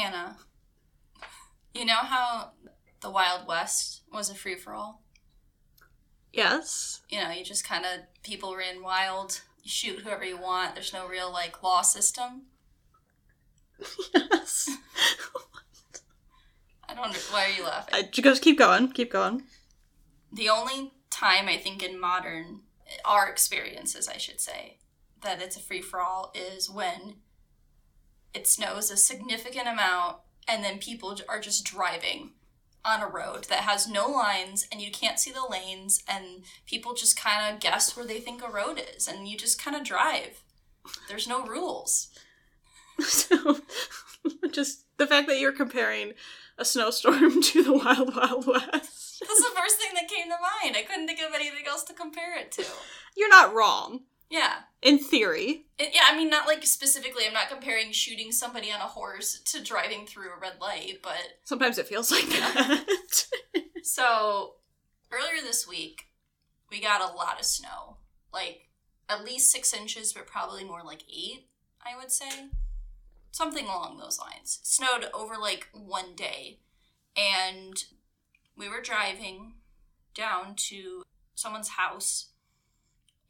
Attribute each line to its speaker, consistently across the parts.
Speaker 1: Hannah, you know how the Wild West was a free for all?
Speaker 2: Yes.
Speaker 1: You know, you just kind of, people ran wild, you shoot whoever you want, there's no real, like, law system.
Speaker 2: Yes.
Speaker 1: I don't know. Why are you laughing?
Speaker 2: I, just keep going. Keep going.
Speaker 1: the only time I think in modern, our experiences, I should say, that it's a free for all is when it snows a significant amount and then people are just driving on a road that has no lines and you can't see the lanes and people just kind of guess where they think a road is and you just kind of drive. There's no rules.
Speaker 2: So, just the fact that you're comparing a snowstorm to the Wild Wild West.
Speaker 1: That's the first thing that came to mind. I couldn't think of anything else to compare it to.
Speaker 2: You're not wrong.
Speaker 1: Yeah.
Speaker 2: In theory.
Speaker 1: It, yeah, I mean, not like specifically. I'm not comparing shooting somebody on a horse to driving through a red light, but
Speaker 2: Sometimes it feels like that.
Speaker 1: so earlier this week, we got a lot of snow. Like at least six inches, but probably more like eight, I would say. Something along those lines. It snowed over like one day, and we were driving down to someone's house,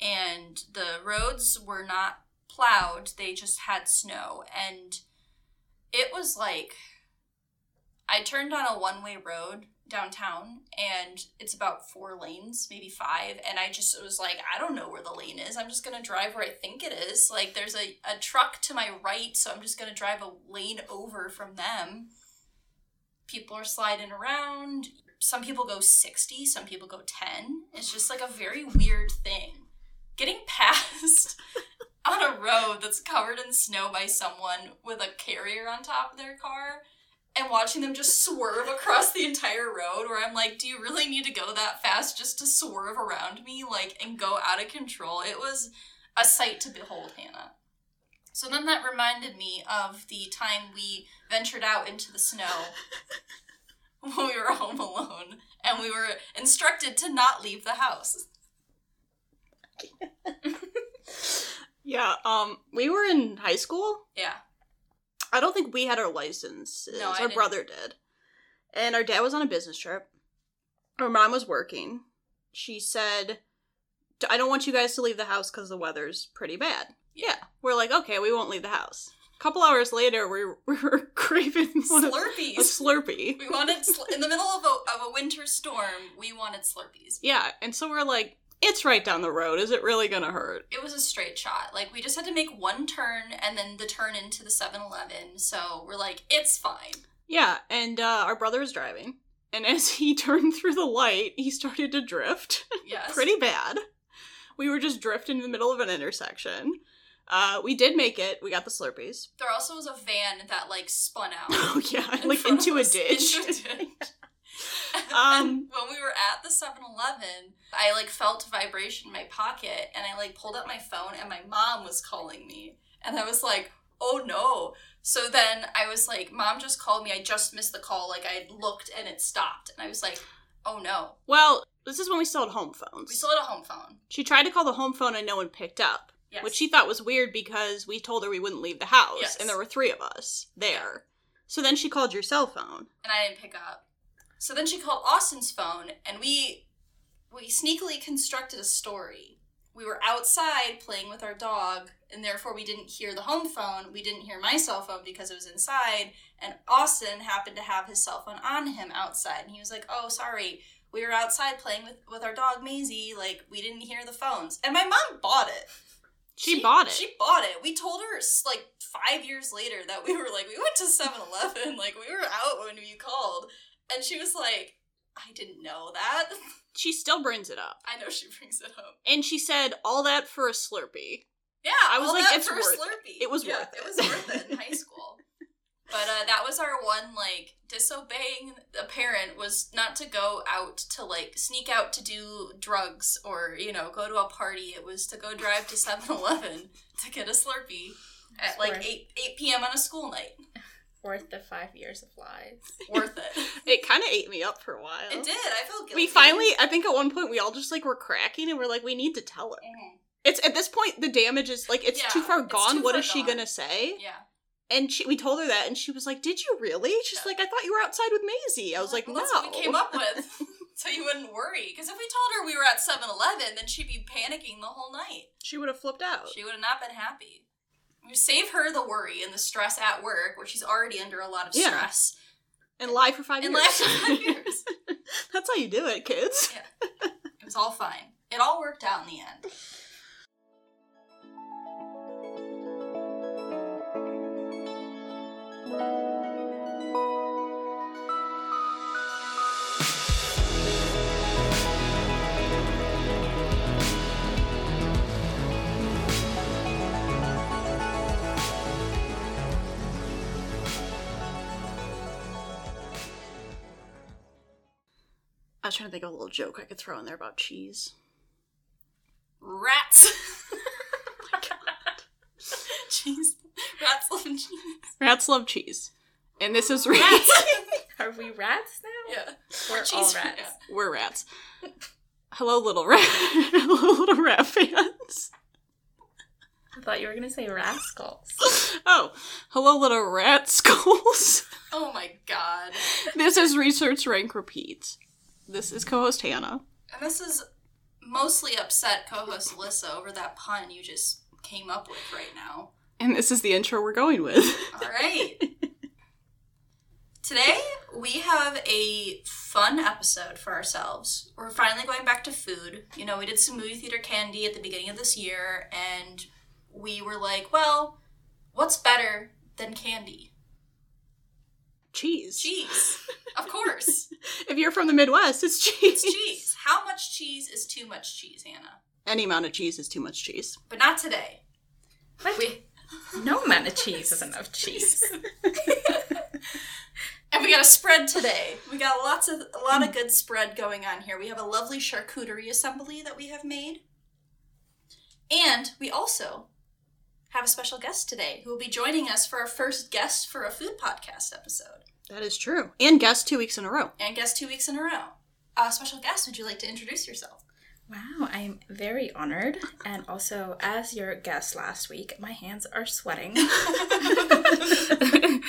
Speaker 1: and the roads were not plowed, they just had snow. And it was like I turned on a one way road downtown and it's about four lanes, maybe five. And I just was like, I don't know where the lane is. I'm just going to drive where I think it is. Like, there's a, a truck to my right, so I'm just going to drive a lane over from them. People are sliding around. Some people go 60, some people go 10. It's just like a very weird thing. Getting past on a road that's covered in snow by someone with a carrier on top of their car and watching them just swerve across the entire road where I'm like, do you really need to go that fast just to swerve around me like and go out of control? It was a sight to behold, Hannah. So then that reminded me of the time we ventured out into the snow when we were home alone and we were instructed to not leave the house.
Speaker 2: yeah, um, we were in high school.
Speaker 1: Yeah.
Speaker 2: I don't think we had our licenses.
Speaker 1: No, I
Speaker 2: our brother did. And our dad was on a business trip. Our mom was working. She said, I don't want you guys to leave the house because the weather's pretty bad. Yeah. We're like, okay, we won't leave the house. A couple hours later, we, we were craving
Speaker 1: Slurpees.
Speaker 2: a Slurpee.
Speaker 1: We wanted sl- in the middle of a of a winter storm. We wanted Slurpees.
Speaker 2: Yeah, and so we're like, it's right down the road. Is it really gonna hurt?
Speaker 1: It was a straight shot. Like we just had to make one turn and then the turn into the 7-Eleven. So we're like, it's fine.
Speaker 2: Yeah, and uh, our brother was driving. And as he turned through the light, he started to drift.
Speaker 1: Yes.
Speaker 2: Pretty bad. We were just drifting in the middle of an intersection. Uh, we did make it. We got the Slurpees.
Speaker 1: There also was a van that like spun out.
Speaker 2: Oh yeah, like into a ditch.
Speaker 1: into a ditch.
Speaker 2: Um,
Speaker 1: when we were at the 7-Eleven, I like felt a vibration in my pocket and I like pulled up my phone and my mom was calling me. And I was like, oh no. So then I was like, mom just called me. I just missed the call. Like I looked and it stopped. And I was like, oh no.
Speaker 2: Well, this is when we still had home phones.
Speaker 1: We still had a home phone.
Speaker 2: she tried to call the home phone and no one picked up,
Speaker 1: Yes.
Speaker 2: which she thought was weird because we told her we wouldn't leave the house,
Speaker 1: Yes.
Speaker 2: and there were three of us there. So then she called your cell phone.
Speaker 1: and I didn't pick up. So then she called Austin's phone, and we we sneakily constructed a story. We were outside playing with our dog, and therefore we didn't hear the home phone. We didn't hear my cell phone because it was inside, and Austin happened to have his cell phone on him outside, and he was like, "Oh, sorry." We were outside playing with, with our dog Maisie, like we didn't hear the phones. And my mom bought it.
Speaker 2: She, bought it.
Speaker 1: She bought it. We told her like five years later that we were like, we went to 7 Eleven, like we were out when you called. And she was like, I didn't know that.
Speaker 2: She still brings it up.
Speaker 1: I know she brings it up.
Speaker 2: And she said, all that for a Slurpee.
Speaker 1: Yeah,
Speaker 2: I was
Speaker 1: all
Speaker 2: like,
Speaker 1: that
Speaker 2: it's
Speaker 1: for
Speaker 2: worth it.
Speaker 1: Slurpee.
Speaker 2: It was
Speaker 1: Yeah,
Speaker 2: worth
Speaker 1: It
Speaker 2: it.
Speaker 1: was worth it in high school. But uh, that was our one like disobeying a parent was not to go out to like sneak out to do drugs or you know go to a party. It was to go drive to 7-Eleven to get a Slurpee at like eight eight p.m. on a school night.
Speaker 3: Worth the five years of lies.
Speaker 1: Worth it.
Speaker 2: It kind of ate me up for a while.
Speaker 1: It did. I felt guilty.
Speaker 2: We finally, I think at one point we all just like were cracking and we're like, we need to tell her.
Speaker 1: Mhm.
Speaker 2: It's at this point the damage is like it's
Speaker 1: Yeah,
Speaker 2: too far gone.
Speaker 1: too
Speaker 2: What
Speaker 1: far
Speaker 2: is she gonna say?
Speaker 1: Yeah.
Speaker 2: And she, we told her that, and she was like, "Did you really?" She's
Speaker 1: Yeah.
Speaker 2: like, "I thought you were outside with Maisie." I was like,
Speaker 1: Well,
Speaker 2: "No."
Speaker 1: That's what we came up with. so you wouldn't worry. Because if we told her we were at 7 Eleven, then she'd be panicking the whole night.
Speaker 2: She would have flipped out.
Speaker 1: She would have not been happy. We save her the worry and the stress at work, where she's already under a lot of
Speaker 2: Yeah.
Speaker 1: stress.
Speaker 2: and lie for five
Speaker 1: And
Speaker 2: years.
Speaker 1: for five years.
Speaker 2: That's how you do it, kids.
Speaker 1: It was all fine. It all worked out in the end.
Speaker 2: I was trying to think of a little joke I could throw in there about cheese.
Speaker 1: Rats. Oh cheese. Rats love cheese.
Speaker 2: Rats love cheese, and this is
Speaker 1: Rats.
Speaker 3: Are we rats now?
Speaker 1: yeah.
Speaker 3: We're all
Speaker 1: Cheese-
Speaker 3: rats.
Speaker 1: yeah.
Speaker 2: We're rats. Hello, little rat. Hello, little rat fans.
Speaker 3: I thought you were gonna say rascals.
Speaker 2: Oh, hello, little rat skulls.
Speaker 1: Oh my god.
Speaker 2: this is research rank repeat. This is co-host Hannah.
Speaker 1: And this is mostly upset co-host Alyssa over that pun you just came up with right now.
Speaker 2: And this is the intro we're going with.
Speaker 1: All right. Today we have a fun episode for ourselves. We're finally going back to food. You know, we did some movie theater candy at the beginning of this year, and we were like, well, what's better than candy?
Speaker 2: Cheese.
Speaker 1: Cheese. Of course.
Speaker 2: If you're from the Midwest, it's cheese.
Speaker 1: It's cheese. How much cheese is too much cheese, Hannah?
Speaker 2: Any amount of cheese is too much cheese.
Speaker 1: But not today.
Speaker 3: What?
Speaker 1: We
Speaker 3: No amount of cheese is enough cheese.
Speaker 1: And we got a spread today. We got lots of a lot of good spread going on here. We have a lovely charcuterie assembly that we have made. And we also have a special guest today who will be joining us for our first guest for a food podcast episode.
Speaker 2: That is true. And guest two weeks in a row.
Speaker 1: And guest two weeks in a row. Uh, special guest, would you like to introduce yourself?
Speaker 3: Wow, I'm very honored. And also, as your guest last week, my hands are sweating.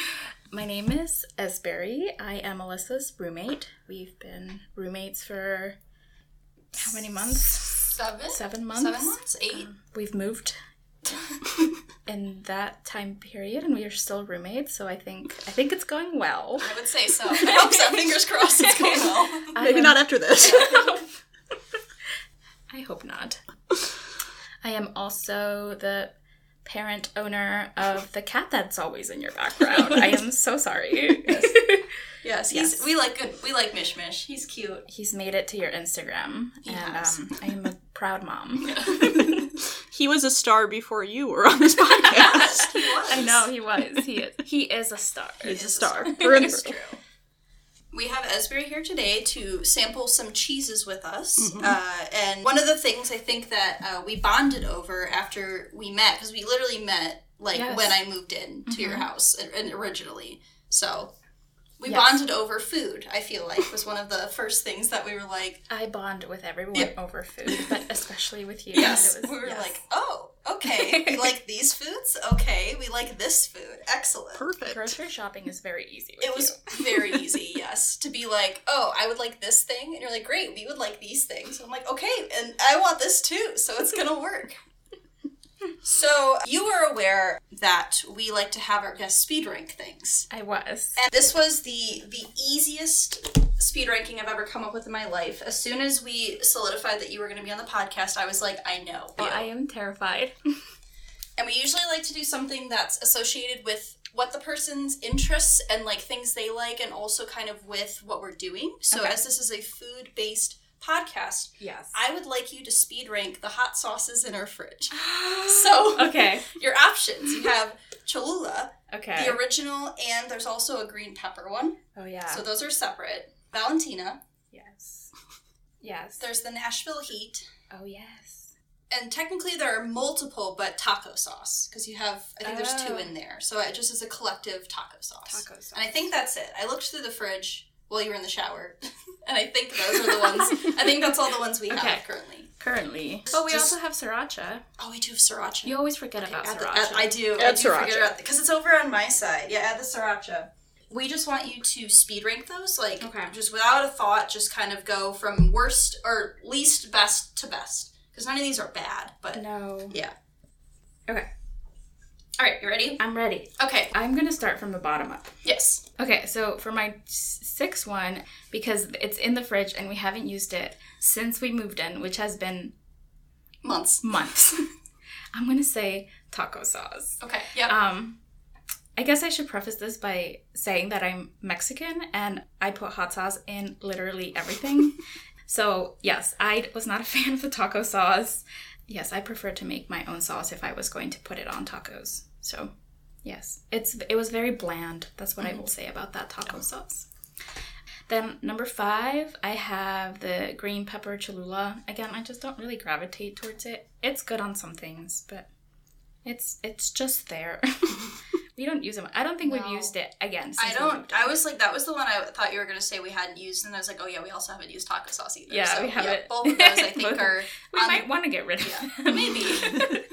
Speaker 3: my name is Esberry. I am Alyssa's roommate. We've been roommates for how many months?
Speaker 1: Seven?
Speaker 3: Seven months.
Speaker 1: Seven months? Eight?
Speaker 3: Um, we've moved in that time period, and we are still roommates. So I think I think it's going well.
Speaker 1: I would say so. I hope so. Fingers crossed it's going well.
Speaker 2: Maybe
Speaker 3: am-
Speaker 2: not after this.
Speaker 3: I hope not. I am also the parent owner of the cat that's always in your background. I am so sorry.
Speaker 1: Yes, he's
Speaker 3: Yes.
Speaker 1: we like good we like Mish Mish. He's cute.
Speaker 3: He's made it to your Instagram,
Speaker 1: He
Speaker 3: and
Speaker 1: has.
Speaker 3: um, I am a proud mom.
Speaker 2: He was a star before you were on this podcast.
Speaker 1: He was.
Speaker 3: I know he was. He is. He is a star.
Speaker 2: He's a
Speaker 1: is a
Speaker 2: star.
Speaker 1: star.
Speaker 2: Through and
Speaker 1: It's
Speaker 2: through.
Speaker 1: true. We have Esbury here today to sample some cheeses with us.
Speaker 2: Mhm.
Speaker 1: Uh, and one of the things I think that uh, we bonded over after we met, because we literally met like
Speaker 3: Yes.
Speaker 1: when I moved in to your
Speaker 3: Mhm.
Speaker 1: house and, and originally. So we
Speaker 3: Yes.
Speaker 1: bonded over food, I feel like, was one of the first things that we were like,
Speaker 3: I bond with everyone
Speaker 1: Yeah.
Speaker 3: over food, but especially with you.
Speaker 1: yes.
Speaker 3: It was-
Speaker 1: we were
Speaker 3: yes.
Speaker 1: like, oh, okay. we like these foods? Okay. We like this food. Excellent.
Speaker 2: Perfect.
Speaker 3: grocery shopping is very easy. With
Speaker 1: It was very easy, yes, to be like, oh, I would like this thing, and you're like, great, we would like these things. I'm like, okay, and I want this too, so it's gonna work. So you were aware that we like to have our guests speed rank things,
Speaker 3: I was.
Speaker 1: and this was the the easiest speed ranking I've ever come up with in my life. As soon as we solidified that you were going to be on the podcast, I was like, I know.
Speaker 3: Well, I am terrified.
Speaker 1: And we usually like to do something that's associated with what the person's interests and like things they like and also kind of with what we're doing. So
Speaker 3: Okay.
Speaker 1: as this is a food-based podcast,
Speaker 3: Yes.
Speaker 1: I would like you to speed rank the hot sauces in our fridge. So
Speaker 3: okay.
Speaker 1: your options, you have Cholula,
Speaker 3: Okay.
Speaker 1: the original and there's also a green pepper one.
Speaker 3: oh yeah.
Speaker 1: So those are separate. Valentina,
Speaker 3: yes. Yes.
Speaker 1: there's the Nashville Heat,
Speaker 3: oh yes.
Speaker 1: and technically there are multiple but taco sauce because you have I think there's two
Speaker 3: oh.
Speaker 1: in there. So it just is a collective taco sauce.
Speaker 3: Taco sauce.
Speaker 1: And I think that's it. I looked through the fridge while you were in the shower. and I think those are the ones. I think that's all the ones we have
Speaker 3: Okay.
Speaker 1: currently.
Speaker 3: Currently. But we
Speaker 1: Just-
Speaker 3: also have sriracha.
Speaker 1: Oh, we do have sriracha.
Speaker 3: You always forget about
Speaker 1: Add the-
Speaker 3: sriracha.
Speaker 1: add- I do. I
Speaker 2: Add
Speaker 1: do
Speaker 2: sriracha.
Speaker 1: figure out because it's over on my side. Yeah, add the sriracha. We just want you to speed rank those, like
Speaker 3: Okay.
Speaker 1: just without a thought. Just kind of go from worst or least best to best because none of these are bad. But
Speaker 3: no.
Speaker 1: yeah.
Speaker 3: Okay.
Speaker 1: All right, you ready?
Speaker 3: I'm ready.
Speaker 1: Okay.
Speaker 3: I'm gonna start from the bottom up.
Speaker 1: Yes.
Speaker 3: Okay, so for my sixth one, because it's in the fridge and we haven't used it since we moved in, which has been
Speaker 1: Months.
Speaker 3: months, I'm gonna say taco sauce.
Speaker 1: Okay. Yeah.
Speaker 3: Um, I guess I should preface this by saying that I'm Mexican and I put hot sauce in literally everything. so, yes, I was not a fan of the taco sauce. Yes, I prefer to make my own sauce if I was going to put it on tacos. So, yes, it's it was very bland. That's what I will mm-hmm. say about that taco sauce. Then number five, I have the green pepper Cholula. Again, I just don't really gravitate towards it. It's good on some things, but it's it's just there. we don't use them. I don't think we've used it again.
Speaker 1: I
Speaker 3: since we
Speaker 1: don't. I was like, that was the one I thought you were gonna say we hadn't used, and I was like, oh yeah, we also haven't used taco sauce either.
Speaker 3: Yeah,
Speaker 1: so,
Speaker 3: we haven't.
Speaker 1: both of those I think are.
Speaker 3: We
Speaker 1: on-
Speaker 3: might want to get rid of
Speaker 1: yeah,
Speaker 3: them.
Speaker 1: maybe.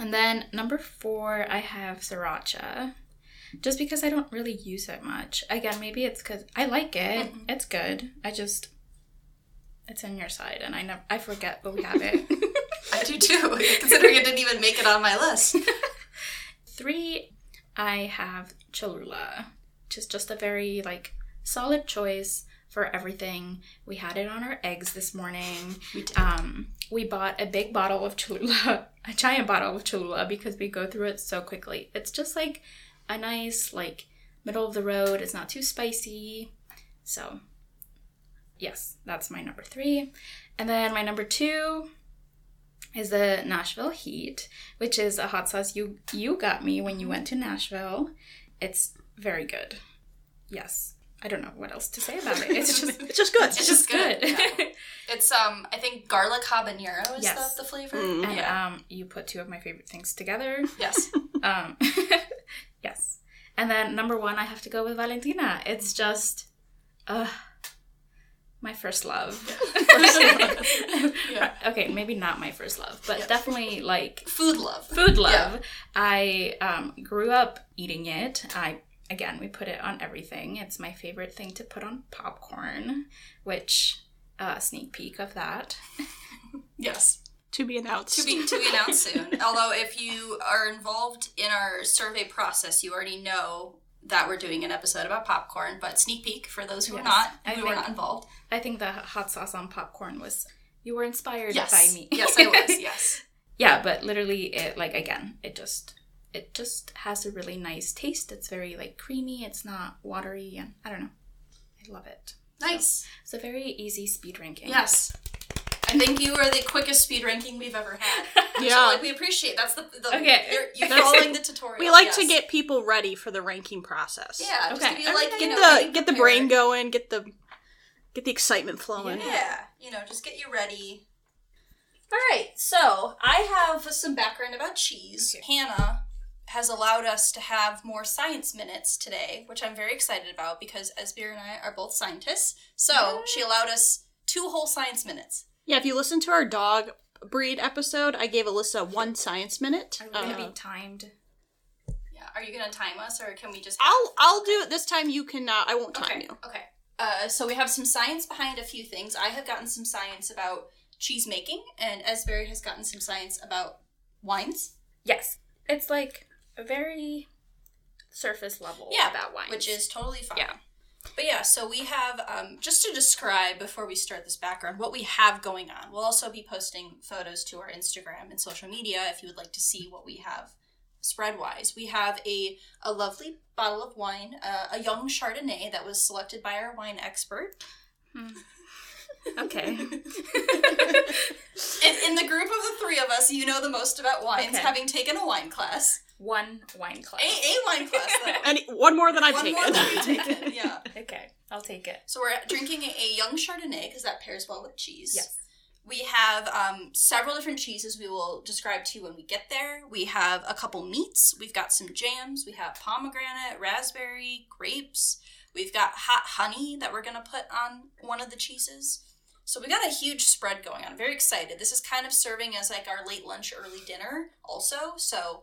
Speaker 3: and then number four, I have sriracha. Just because I don't really use it much. Again, maybe it's because I like it.
Speaker 1: Mhm.
Speaker 3: It's good. I just it's in your side, and I never I forget but we have it.
Speaker 1: I do too, considering it didn't even make it on my list.
Speaker 3: Three, I have Cholula, which is just a very like solid choice for everything. We had it on our eggs this morning.
Speaker 1: We did.
Speaker 3: Um, we bought a big bottle of Cholula, a giant bottle of Cholula, because we go through it so quickly. It's just like a nice like middle of the road. It's not too spicy, so yes, that's my number three. And then my number two is the Nashville Heat, which is a hot sauce you you got me when you went to Nashville. It's very good. Yes. I don't know what else to say about it. It's just
Speaker 2: It's just good.
Speaker 1: It's just good.
Speaker 3: good.
Speaker 1: yeah. It's um, I think garlic habanero is
Speaker 3: Yes.
Speaker 1: the, the flavor.
Speaker 2: Mm.
Speaker 3: and
Speaker 1: yeah.
Speaker 3: um you put two of my favorite things together.
Speaker 1: yes.
Speaker 3: Um yes. And then number 1 I have to go with Valentina. It's just uh my first love.
Speaker 1: Yeah.
Speaker 3: Okay, maybe not my first love, but
Speaker 1: Yeah.
Speaker 3: definitely like
Speaker 1: Food love.
Speaker 3: food love. I um, grew up eating it. I again, we put it on everything. It's my favorite thing to put on popcorn, which uh, sneak peek of that.
Speaker 1: Yes.
Speaker 2: To be announced.
Speaker 1: To be to be announced soon. Although if you are involved in our survey process, you already know that we're doing an episode about popcorn. But sneak peek for those who
Speaker 3: Yes.
Speaker 1: are not,
Speaker 3: I
Speaker 1: were
Speaker 3: think-
Speaker 1: not involved.
Speaker 3: I think the hot sauce on popcorn was you were inspired
Speaker 1: Yes.
Speaker 3: by me.
Speaker 1: yes, I was. Yes.
Speaker 3: yeah, but literally, it like again, it just it just has a really nice taste. It's very like creamy. It's not watery, and I don't know. I love it.
Speaker 1: Nice.
Speaker 3: It's a very easy speed ranking.
Speaker 1: Yes. I think you are the quickest speed ranking we've ever had. So,
Speaker 2: Yeah.
Speaker 1: like, we appreciate that's the, the
Speaker 3: Okay.
Speaker 1: You're, you're following the tutorial.
Speaker 2: We like to get people ready for the ranking process.
Speaker 1: yeah.
Speaker 3: Okay.
Speaker 1: be like.
Speaker 2: Get
Speaker 1: know,
Speaker 2: the get the brain going, get the get the excitement flowing.
Speaker 1: Yeah, you know, just get you ready. All right, so I have some background about cheese.
Speaker 3: Okay.
Speaker 1: Hannah has allowed us to have more science minutes today, which I'm very excited about because Esbir and I are both scientists. So she allowed us two whole science minutes.
Speaker 2: Yeah, if you listen to our dog breed episode, I gave Alyssa one science minute.
Speaker 3: Are we gonna
Speaker 2: Uh,
Speaker 3: be timed?
Speaker 1: Yeah, are you gonna time us or can we just? have-
Speaker 2: I'll I'll do it this time. You cannot. I won't time
Speaker 1: Okay.
Speaker 2: you.
Speaker 1: Okay. Uh, so we have some science behind a few things. I have gotten some science about cheese making, and Esberry has gotten some science about wines.
Speaker 3: Yes. It's like a very surface level
Speaker 1: Yeah,
Speaker 3: about wine.
Speaker 1: which is totally fine.
Speaker 3: Yeah.
Speaker 1: But yeah, so we have um, just to describe before we start this background what we have going on. We'll also be posting photos to our Instagram and social media if you would like to see what we have spread wise. We have a a lovely bottle of wine, uh, a young Chardonnay that was selected by our wine expert.
Speaker 3: Okay.
Speaker 1: In, in the group of the three of us, you know the most about wines,
Speaker 3: Okay.
Speaker 1: having taken a wine class.
Speaker 3: One wine class.
Speaker 1: A, a wine class though.
Speaker 2: And one more than I've
Speaker 1: One
Speaker 2: taken.
Speaker 1: more than you've taken. Yeah.
Speaker 3: Okay, I'll take it.
Speaker 1: So we're drinking a, a young Chardonnay because that pairs well with cheese.
Speaker 3: Yes.
Speaker 1: We have um, several different cheeses we will describe to you when we get there. We have a couple meats. We've got some jams. We have pomegranate, raspberry, grapes. We've got hot honey that we're going to put on one of the cheeses. So we got a huge spread going on. I'm Very excited. This is kind of serving as like our late lunch, early dinner also. So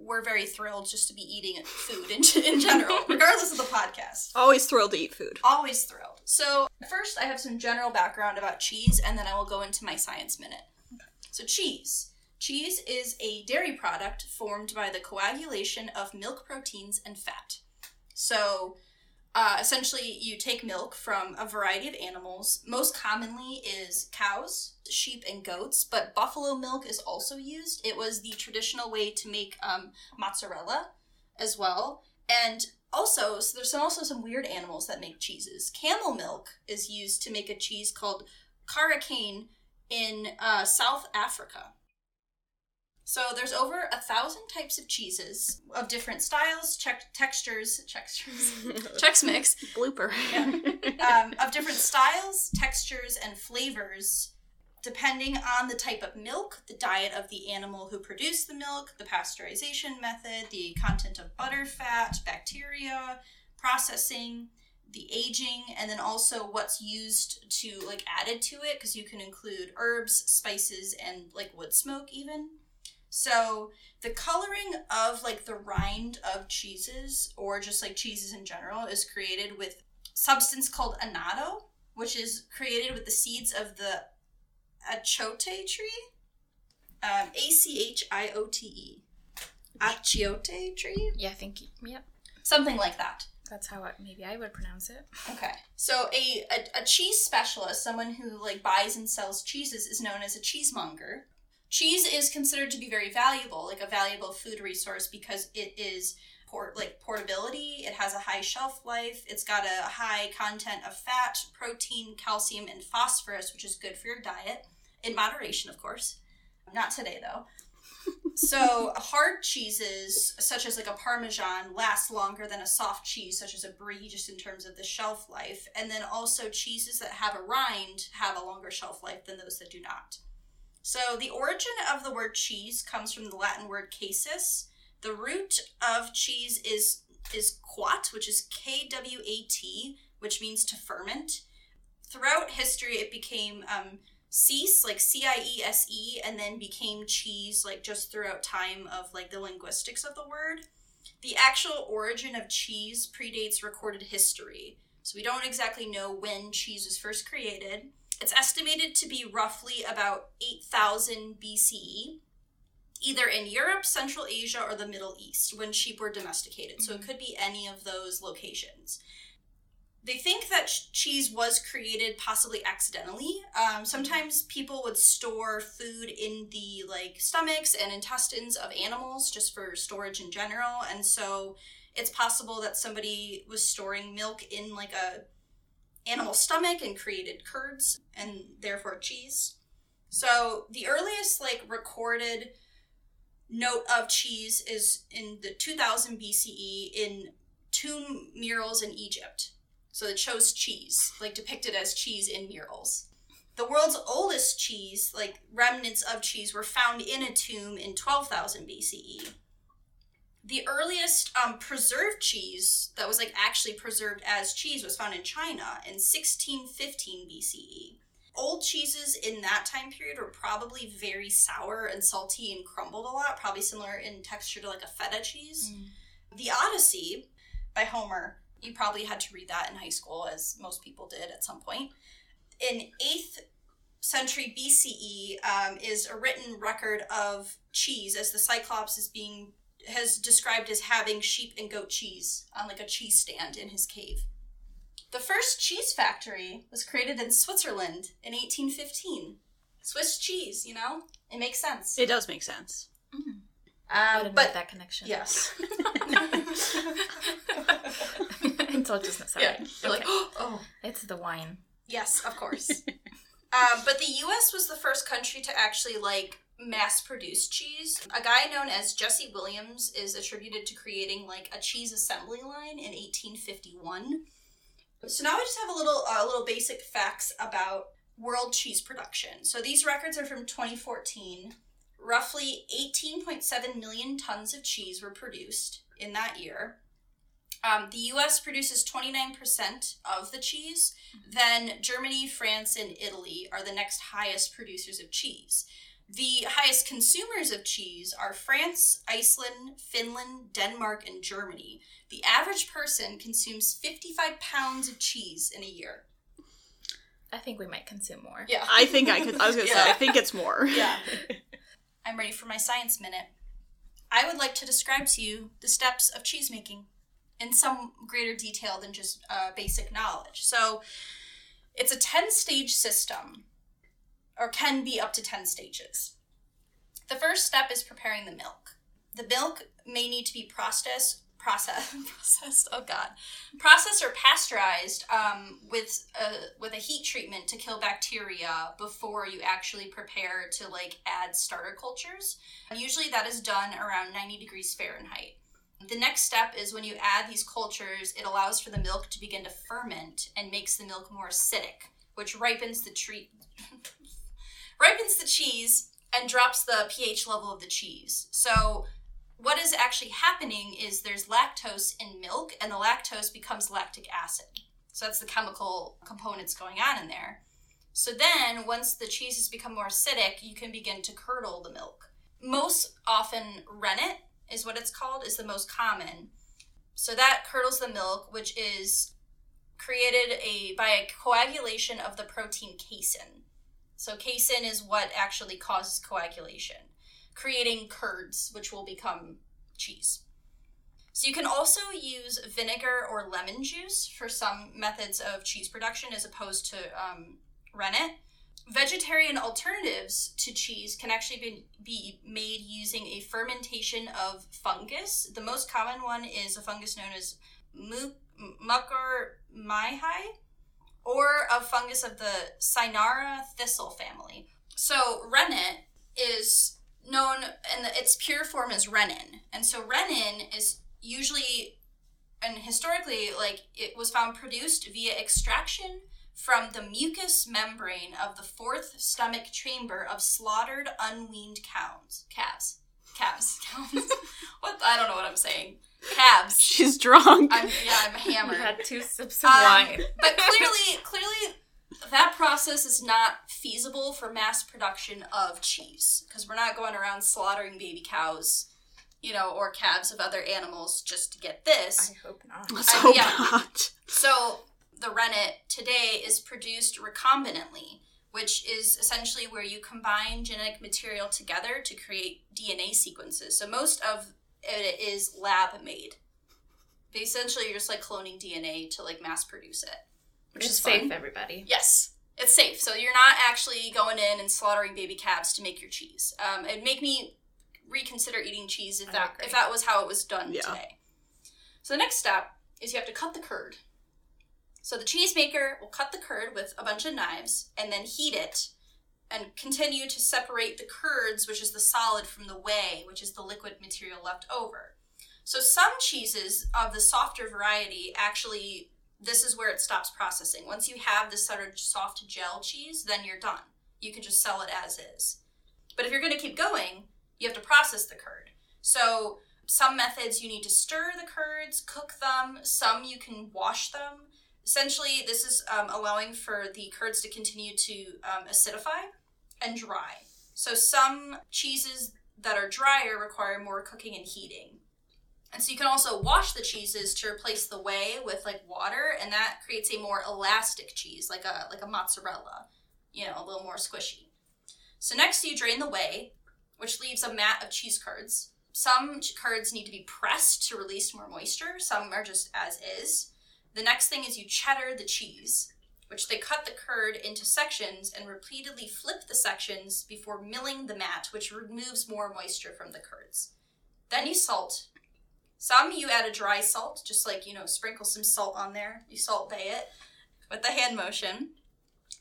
Speaker 1: we're very thrilled just to be eating food in, in general, regardless of the podcast.
Speaker 2: Always thrilled to eat food.
Speaker 1: Always thrilled. So, first, I have some general background about cheese, and then I will go into my science minute. So, cheese. Cheese is a dairy product formed by the coagulation of milk proteins and fat. So, uh, essentially, you take milk from a variety of animals. Most commonly is cows, sheep, and goats, but buffalo milk is also used. It was the traditional way to make um, mozzarella as well. And also, so there's also some weird animals that make cheeses. Camel milk is used to make a cheese called Caravane in uh, South Africa. So there's over a thousand types of cheeses of different styles, check, textures, textures, Chex Mix,
Speaker 2: Blooper.
Speaker 1: um, of different styles, textures, and flavors, depending on the type of milk, the diet of the animal who produced the milk, the pasteurization method, the content of butter, fat, bacteria, processing, the aging, and then also what's used to like added to it, because you can include herbs, spices, and like wood smoke even. So the coloring of like the rind of cheeses or just like cheeses in general is created with substance called annatto, which is created with the seeds of the achiote tree. Um, A C H I O T E. Achiote tree?
Speaker 3: Yeah, I think. Yep,
Speaker 1: Something like that.
Speaker 3: that's how I, maybe I would pronounce it.
Speaker 1: Okay. So a, a, a cheese specialist, someone who like buys and sells cheeses, is known as a cheesemonger. Cheese is considered to be very valuable, like a valuable food resource because it is port like portability, it has a high shelf life, it's got a high content of fat, protein, calcium, and phosphorus, which is good for your diet in moderation, of course. Not today though. so hard cheeses such as like a parmesan last longer than a soft cheese such as a brie just in terms of the shelf life and then also cheeses that have a rind have a longer shelf life than those that do not so the origin of the word cheese comes from the latin word casus. The root of cheese is is quat which is k-w-a-t which means to ferment. Throughout history it became um, cease like c-i-e-s-e and then became cheese like just throughout time of like the linguistics of the word. The actual origin of cheese predates recorded history. So we don't exactly know when cheese was first created it's estimated to be roughly about 8000 bce either in europe central asia or the middle east when sheep were domesticated. So it could be any of those locations. They think that ch- cheese was created possibly accidentally. Um, sometimes people would store food in the like stomachs and intestines of animals just for storage in general, and so it's possible that somebody was storing milk in like a animal stomach and created curds and therefore cheese. So the earliest like recorded note of cheese is in the 2000 BCE in tomb murals in Egypt. So it shows cheese, like depicted as cheese in murals. The world's oldest cheese, like remnants of cheese, were found in a tomb in 12,000 BCE. The earliest um, preserved cheese that was like actually preserved as cheese was found in China in 1615 BCE. Old cheeses in that time period were probably very sour and salty and crumbled a lot, probably similar in texture to like a feta cheese. The Odyssey by Homer you probably had to read that in high school, as most people did at some point. In 8th century BCE um, is a written record of cheese, as the Cyclops is being has described as having sheep and goat cheese on like a cheese stand in his cave. The first cheese factory was created in Switzerland in 1815. Swiss cheese, you know, it makes sense.
Speaker 2: It does make sense.
Speaker 3: I
Speaker 1: Um, but
Speaker 3: that connection.
Speaker 1: yes,
Speaker 3: Until it just sorry.
Speaker 1: yeah, you're like, oh,
Speaker 3: It's the wine.
Speaker 1: Yes, of course. um, but the U.S. was the first country to actually like mass produce cheese. A guy known as Jesse Williams is attributed to creating like a cheese assembly line in 1851. So now I just have a little uh, little basic facts about world cheese production. So these records are from 2014. Roughly 18.7 million tons of cheese were produced in that year. Um, the US produces 29% of the cheese. Then Germany, France, and Italy are the next highest producers of cheese. The highest consumers of cheese are France, Iceland, Finland, Denmark, and Germany. The average person consumes 55 pounds of cheese in a year.
Speaker 3: I think we might consume more.
Speaker 1: Yeah.
Speaker 2: I think I could. I was gonna say. I think it's more.
Speaker 1: Yeah. I'm ready for my science minute. I would like to describe to you the steps of cheese making in some greater detail than just uh, basic knowledge. So, it's a 10 stage system, or can be up to 10 stages. The first step is preparing the milk. The milk may need to be processed. Process, processed. Oh God, processed or pasteurized um, with a with a heat treatment to kill bacteria before you actually prepare to like add starter cultures. And usually that is done around 90 degrees Fahrenheit. The next step is when you add these cultures, it allows for the milk to begin to ferment and makes the milk more acidic, which ripens the treat ripens the cheese and drops the pH level of the cheese. So what is actually happening is there's lactose in milk and the lactose becomes lactic acid. So that's the chemical components going on in there. So then once the cheese has become more acidic, you can begin to curdle the milk. Most often rennet is what it's called is the most common. So that curdles the milk which is created a by a coagulation of the protein casein. So casein is what actually causes coagulation creating curds, which will become cheese. So you can also use vinegar or lemon juice for some methods of cheese production as opposed to um, rennet. Vegetarian alternatives to cheese can actually be, be made using a fermentation of fungus. The most common one is a fungus known as mu- Mucor miehei, or a fungus of the Cynara thistle family. So rennet is known and its pure form is renin. And so renin is usually and historically like it was found produced via extraction from the mucous membrane of the fourth stomach chamber of slaughtered unweaned cows. Calves. Calves. Cows what? I don't know what i'm saying calves
Speaker 2: She's drunk.
Speaker 1: i'm yeah i'm
Speaker 3: We
Speaker 1: hammered
Speaker 3: had two sips of
Speaker 1: Um,
Speaker 3: wine.
Speaker 1: but clearly, clearly, that process is not feasible for mass production of cheese because we're not going around slaughtering baby cows, you know, or calves of other animals just to get this.
Speaker 3: I hope not.
Speaker 2: Let's
Speaker 1: I-
Speaker 2: hope
Speaker 1: yeah.
Speaker 2: not.
Speaker 1: So the rennet today is produced recombinantly, which is essentially where you combine genetic material together to create DNA sequences. So most of it is lab made. Essentially, you're just like cloning DNA to like mass produce it, which
Speaker 3: It's
Speaker 1: is fun.
Speaker 3: safe, everybody.
Speaker 1: Yes, it's safe. So you're not actually going in and slaughtering baby calves to make your cheese. Um, it'd make me reconsider eating cheese if
Speaker 3: I
Speaker 1: that
Speaker 3: agree.
Speaker 1: if that was how it was done
Speaker 2: Yeah.
Speaker 1: today. So the next step is you have to cut the curd. So the cheesemaker will cut the curd with a bunch of knives and then heat it and continue to separate the curds, which is the solid, from the whey, which is the liquid material left over. So some cheeses of the softer variety actually this is where it stops processing. Once you have this sort of soft gel cheese, then you're done. You can just sell it as is. But if you're going to keep going, you have to process the curd. So some methods you need to stir the curds, cook them. Some you can wash them. Essentially, this is um, allowing for the curds to continue to um, acidify and dry. So some cheeses that are drier require more cooking and heating. And so you can also wash the cheeses to replace the whey with like water, and that creates a more elastic cheese, like a like a mozzarella, you know, a little more squishy. So next you drain the whey, which leaves a mat of cheese curds. Some curds need to be pressed to release more moisture. Some are just as is. The next thing is you cheddar the cheese, which they cut the curd into sections and repeatedly flip the sections before milling the mat, which removes more moisture from the curds. Then you salt. Some you add a dry salt, just like, you know, sprinkle some salt on there. You Salt Bae it with the hand motion.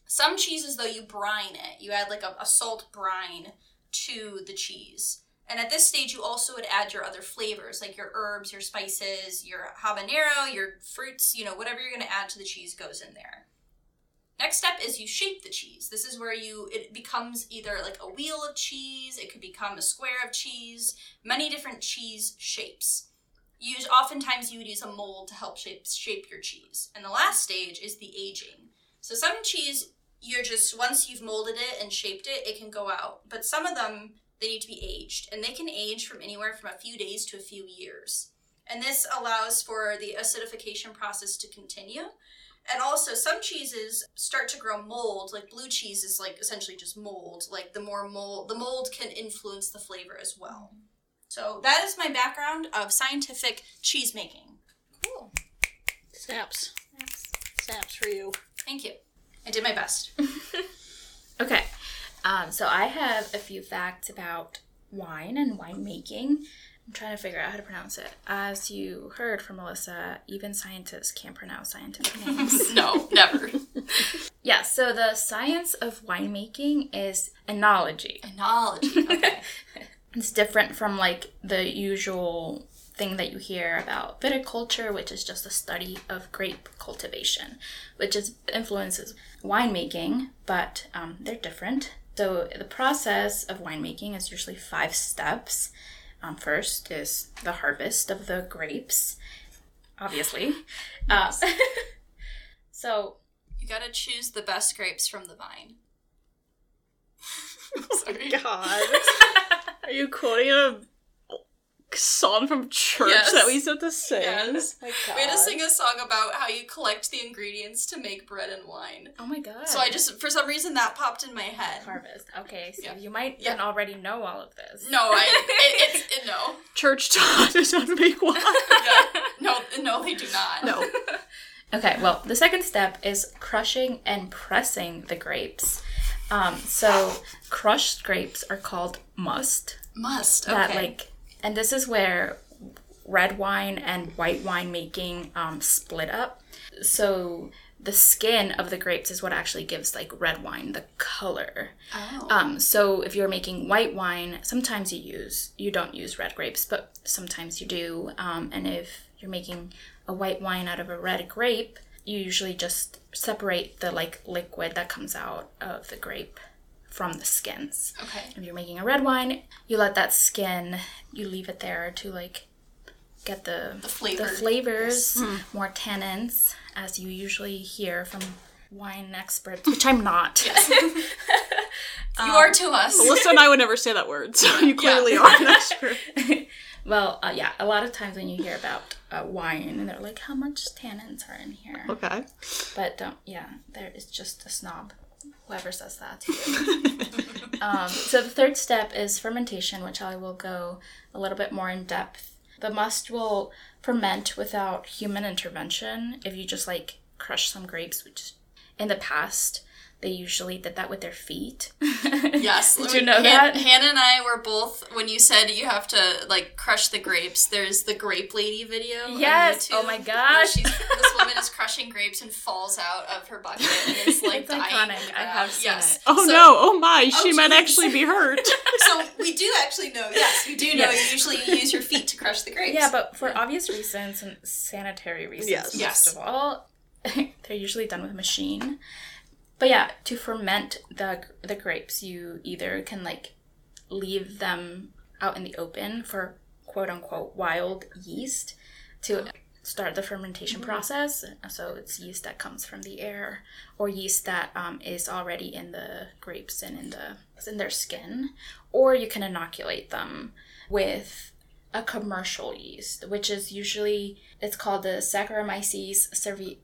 Speaker 1: Some cheeses, though, you brine it. You add like a, a salt brine to the cheese. And at this stage, you also would add your other flavors, like your herbs, your spices, your habanero, your fruits, you know, whatever you're going to add to the cheese goes in there. Next step is you shape the cheese. This is where you it becomes either like a wheel of cheese, it could become a square of cheese, many different cheese shapes. you oftentimes you would use a mold to help shape shape your cheese. And the last stage is the aging. So some cheese you're just once you've molded it and shaped it, it can go out. But some of them they need to be aged, and they can age from anywhere from a few days to a few years. And this allows for the acidification process to continue. And also, some cheeses start to grow mold. Like blue cheese is like essentially just mold. Like the more mold, the mold can influence the flavor as well. So that is my background of scientific cheese making.
Speaker 3: Cool.
Speaker 2: Snaps. Snaps for you.
Speaker 1: Thank you. I did my best.
Speaker 3: Okay. Um, so I have a few facts about wine and winemaking. I'm trying to figure out how to pronounce it. As you heard from Alyssa, even scientists can't pronounce scientific names.
Speaker 1: no, never.
Speaker 3: yeah, so the science of winemaking is enology.
Speaker 1: Enology. Okay.
Speaker 3: It's different from like the usual thing that you hear about viticulture, which is just a study of grape cultivation, which is influences winemaking, but um, they're different. So the process of winemaking is usually five steps. Um, first is the harvest of the grapes, obviously. Uh, so
Speaker 1: You gotta choose the best grapes from the vine. Sorry.
Speaker 2: God. Are you quoting a song from church
Speaker 1: Yes.
Speaker 2: that we used to sing?
Speaker 1: Yes.
Speaker 2: My
Speaker 1: We had to sing a song about how you collect the ingredients to make bread and wine.
Speaker 3: oh my god.
Speaker 1: So I just, for some reason, that popped in my head.
Speaker 3: harvest. Okay, so
Speaker 1: Yeah.
Speaker 3: you might
Speaker 1: Yeah.
Speaker 3: then already know all of this.
Speaker 1: No, I, it, it's, it, no.
Speaker 2: Church taught us how to make wine.
Speaker 1: Yeah. No, no, they do not.
Speaker 2: No.
Speaker 3: Okay, well, the second step is crushing and pressing the grapes. Um, so crushed grapes are called must.
Speaker 1: Must. Okay.
Speaker 3: That like, and this is where red wine and white wine making um, split up. So the skin of the grapes is what actually gives like red wine the color.
Speaker 1: oh.
Speaker 3: Um, so if you're making white wine, sometimes you use you don't use red grapes, but sometimes you do. Um, and if you're making a white wine out of a red grape, you usually just separate the like liquid that comes out of the grape from the skins.
Speaker 1: okay.
Speaker 3: If you're making a red wine, you let that skin, you leave it there to like get the
Speaker 1: The flavor.
Speaker 3: the flavors, more tannins, as you usually hear from wine experts, which I'm not.
Speaker 1: you are to us.
Speaker 2: Alyssa and I would never say that word, so you clearly are an expert.
Speaker 3: well, uh, yeah, a lot of times when you hear about uh, wine, and they're like, "How much tannins are in here?"
Speaker 2: Okay.
Speaker 3: But don't, yeah, there is just a snob. Whoever says that to you. um, so the third step is fermentation, which I will go a little bit more in depth. The must will ferment without human intervention. If you just like crush some grapes, which in the past they usually did that with their feet.
Speaker 1: Yes.
Speaker 3: Did you know
Speaker 1: Han-
Speaker 3: that?
Speaker 1: Hannah and I were both when you said you have to like crush the grapes. There's the grape lady video. on
Speaker 3: Yes.
Speaker 1: YouTube
Speaker 3: Oh my
Speaker 1: where
Speaker 3: gosh.
Speaker 1: she's- this woman is crushing grapes and falls out of her bucket and is like
Speaker 3: It's
Speaker 1: dying.
Speaker 3: iconic. I have seen
Speaker 1: yes.
Speaker 3: it.
Speaker 2: Oh
Speaker 1: So-
Speaker 2: no, oh my, oh, she
Speaker 1: Oh,
Speaker 2: might
Speaker 1: jeez.
Speaker 2: actually be hurt.
Speaker 1: So we do actually know. Yes, we do know.
Speaker 3: Yes.
Speaker 1: You usually use your feet to crush the grapes.
Speaker 3: Yeah, but for obvious reasons and sanitary reasons,
Speaker 2: Yes.
Speaker 3: most
Speaker 1: Yes.
Speaker 3: of all, they're usually done with a machine. But yeah, to ferment the the grapes, you either can like leave them out in the open for quote unquote wild yeast to start the fermentation process. So it's yeast that comes from the air, or yeast that um, is already in the grapes and in the in their skin, or you can inoculate them with a commercial yeast, which is usually it's called the Saccharomyces cervi-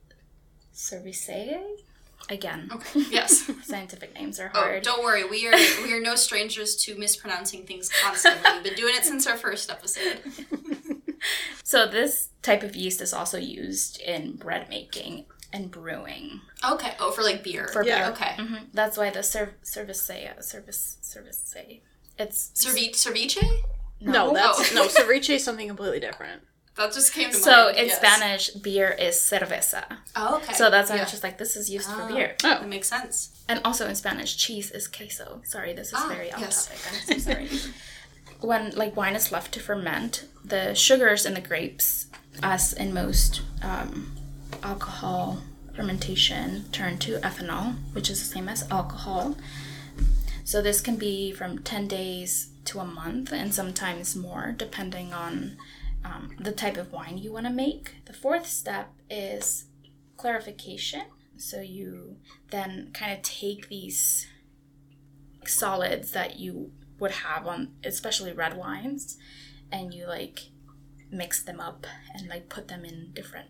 Speaker 3: cerevisiae. Again,
Speaker 1: Okay. Yes.
Speaker 3: scientific names are hard.
Speaker 1: Oh,
Speaker 3: hard.
Speaker 1: don't worry. We are we are no strangers to mispronouncing things constantly. We've been doing it since our first episode.
Speaker 3: so this type of yeast is also used in bread making and brewing.
Speaker 1: Okay. Oh, for like beer.
Speaker 3: For
Speaker 2: Yeah.
Speaker 3: beer.
Speaker 1: Okay.
Speaker 3: hmm That's why the cerv- cerevisiae, service cerevisiae. It's
Speaker 1: Cervi- ceviche?
Speaker 2: No, that's
Speaker 1: Oh.
Speaker 2: no, ceviche is something completely different.
Speaker 1: That just came to
Speaker 3: so
Speaker 1: mind.
Speaker 3: in
Speaker 1: yes.
Speaker 3: Spanish, beer is cerveza.
Speaker 1: Oh, okay.
Speaker 3: So that's why I
Speaker 1: Yeah.
Speaker 3: was just like, this is used
Speaker 1: Oh.
Speaker 3: for beer.
Speaker 2: Oh.
Speaker 1: That makes sense.
Speaker 3: And also in Spanish, cheese is queso. Sorry, this is
Speaker 1: Ah,
Speaker 3: very off
Speaker 1: yes.
Speaker 3: topic. I'm so sorry. when like wine is left to ferment, the sugars in the grapes, as in most um, alcohol fermentation, turn to ethanol, which is the same as alcohol. So this can be from ten days to a month, and sometimes more, depending on um, the type of wine you want to make. The fourth step is clarification. So you then kind of take these solids that you would have on, especially red wines, and you like mix them up and like put them in different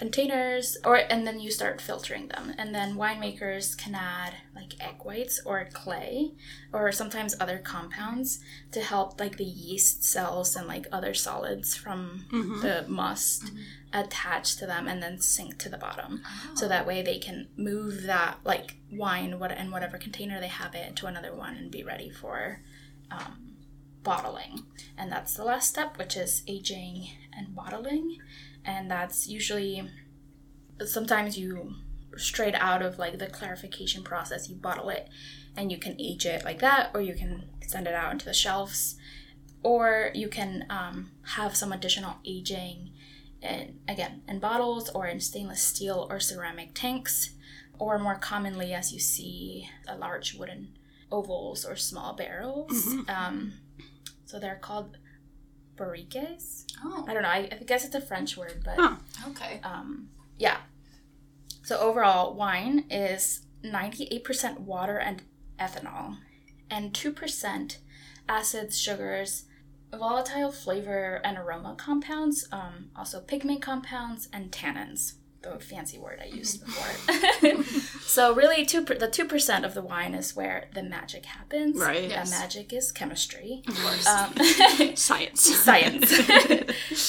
Speaker 3: containers or and then you start filtering them. And then winemakers can add like egg whites or clay or sometimes other compounds to help like the yeast cells and like other solids from
Speaker 2: Mhm.
Speaker 3: the must attach to them and then sink to the bottom.
Speaker 1: Oh.
Speaker 3: so that way they can move that like wine what in whatever container they have it to another one and be ready for um, bottling. And that's the last step which is aging and bottling and that's usually sometimes you straight out of like the clarification process you bottle it and you can age it like that or you can send it out into the shelves or you can um, have some additional aging in again in bottles or in stainless steel or ceramic tanks or more commonly as you see a large wooden ovals or small barrels
Speaker 2: Mhm.
Speaker 3: um, so they're called barriques
Speaker 1: Oh,
Speaker 3: i don't know I, I guess it's a french word but
Speaker 2: Huh.
Speaker 1: okay.
Speaker 3: um, yeah. So overall, wine is 98% water and ethanol, and 2% acids, sugars, volatile flavor and aroma compounds, um, also pigment compounds, and tannins. The fancy word I used before. so really, two per- the two percent of the wine is where the magic happens.
Speaker 2: Right.
Speaker 3: And
Speaker 1: Yes.
Speaker 3: magic is chemistry.
Speaker 1: Of course.
Speaker 3: Um,
Speaker 2: Science.
Speaker 3: science.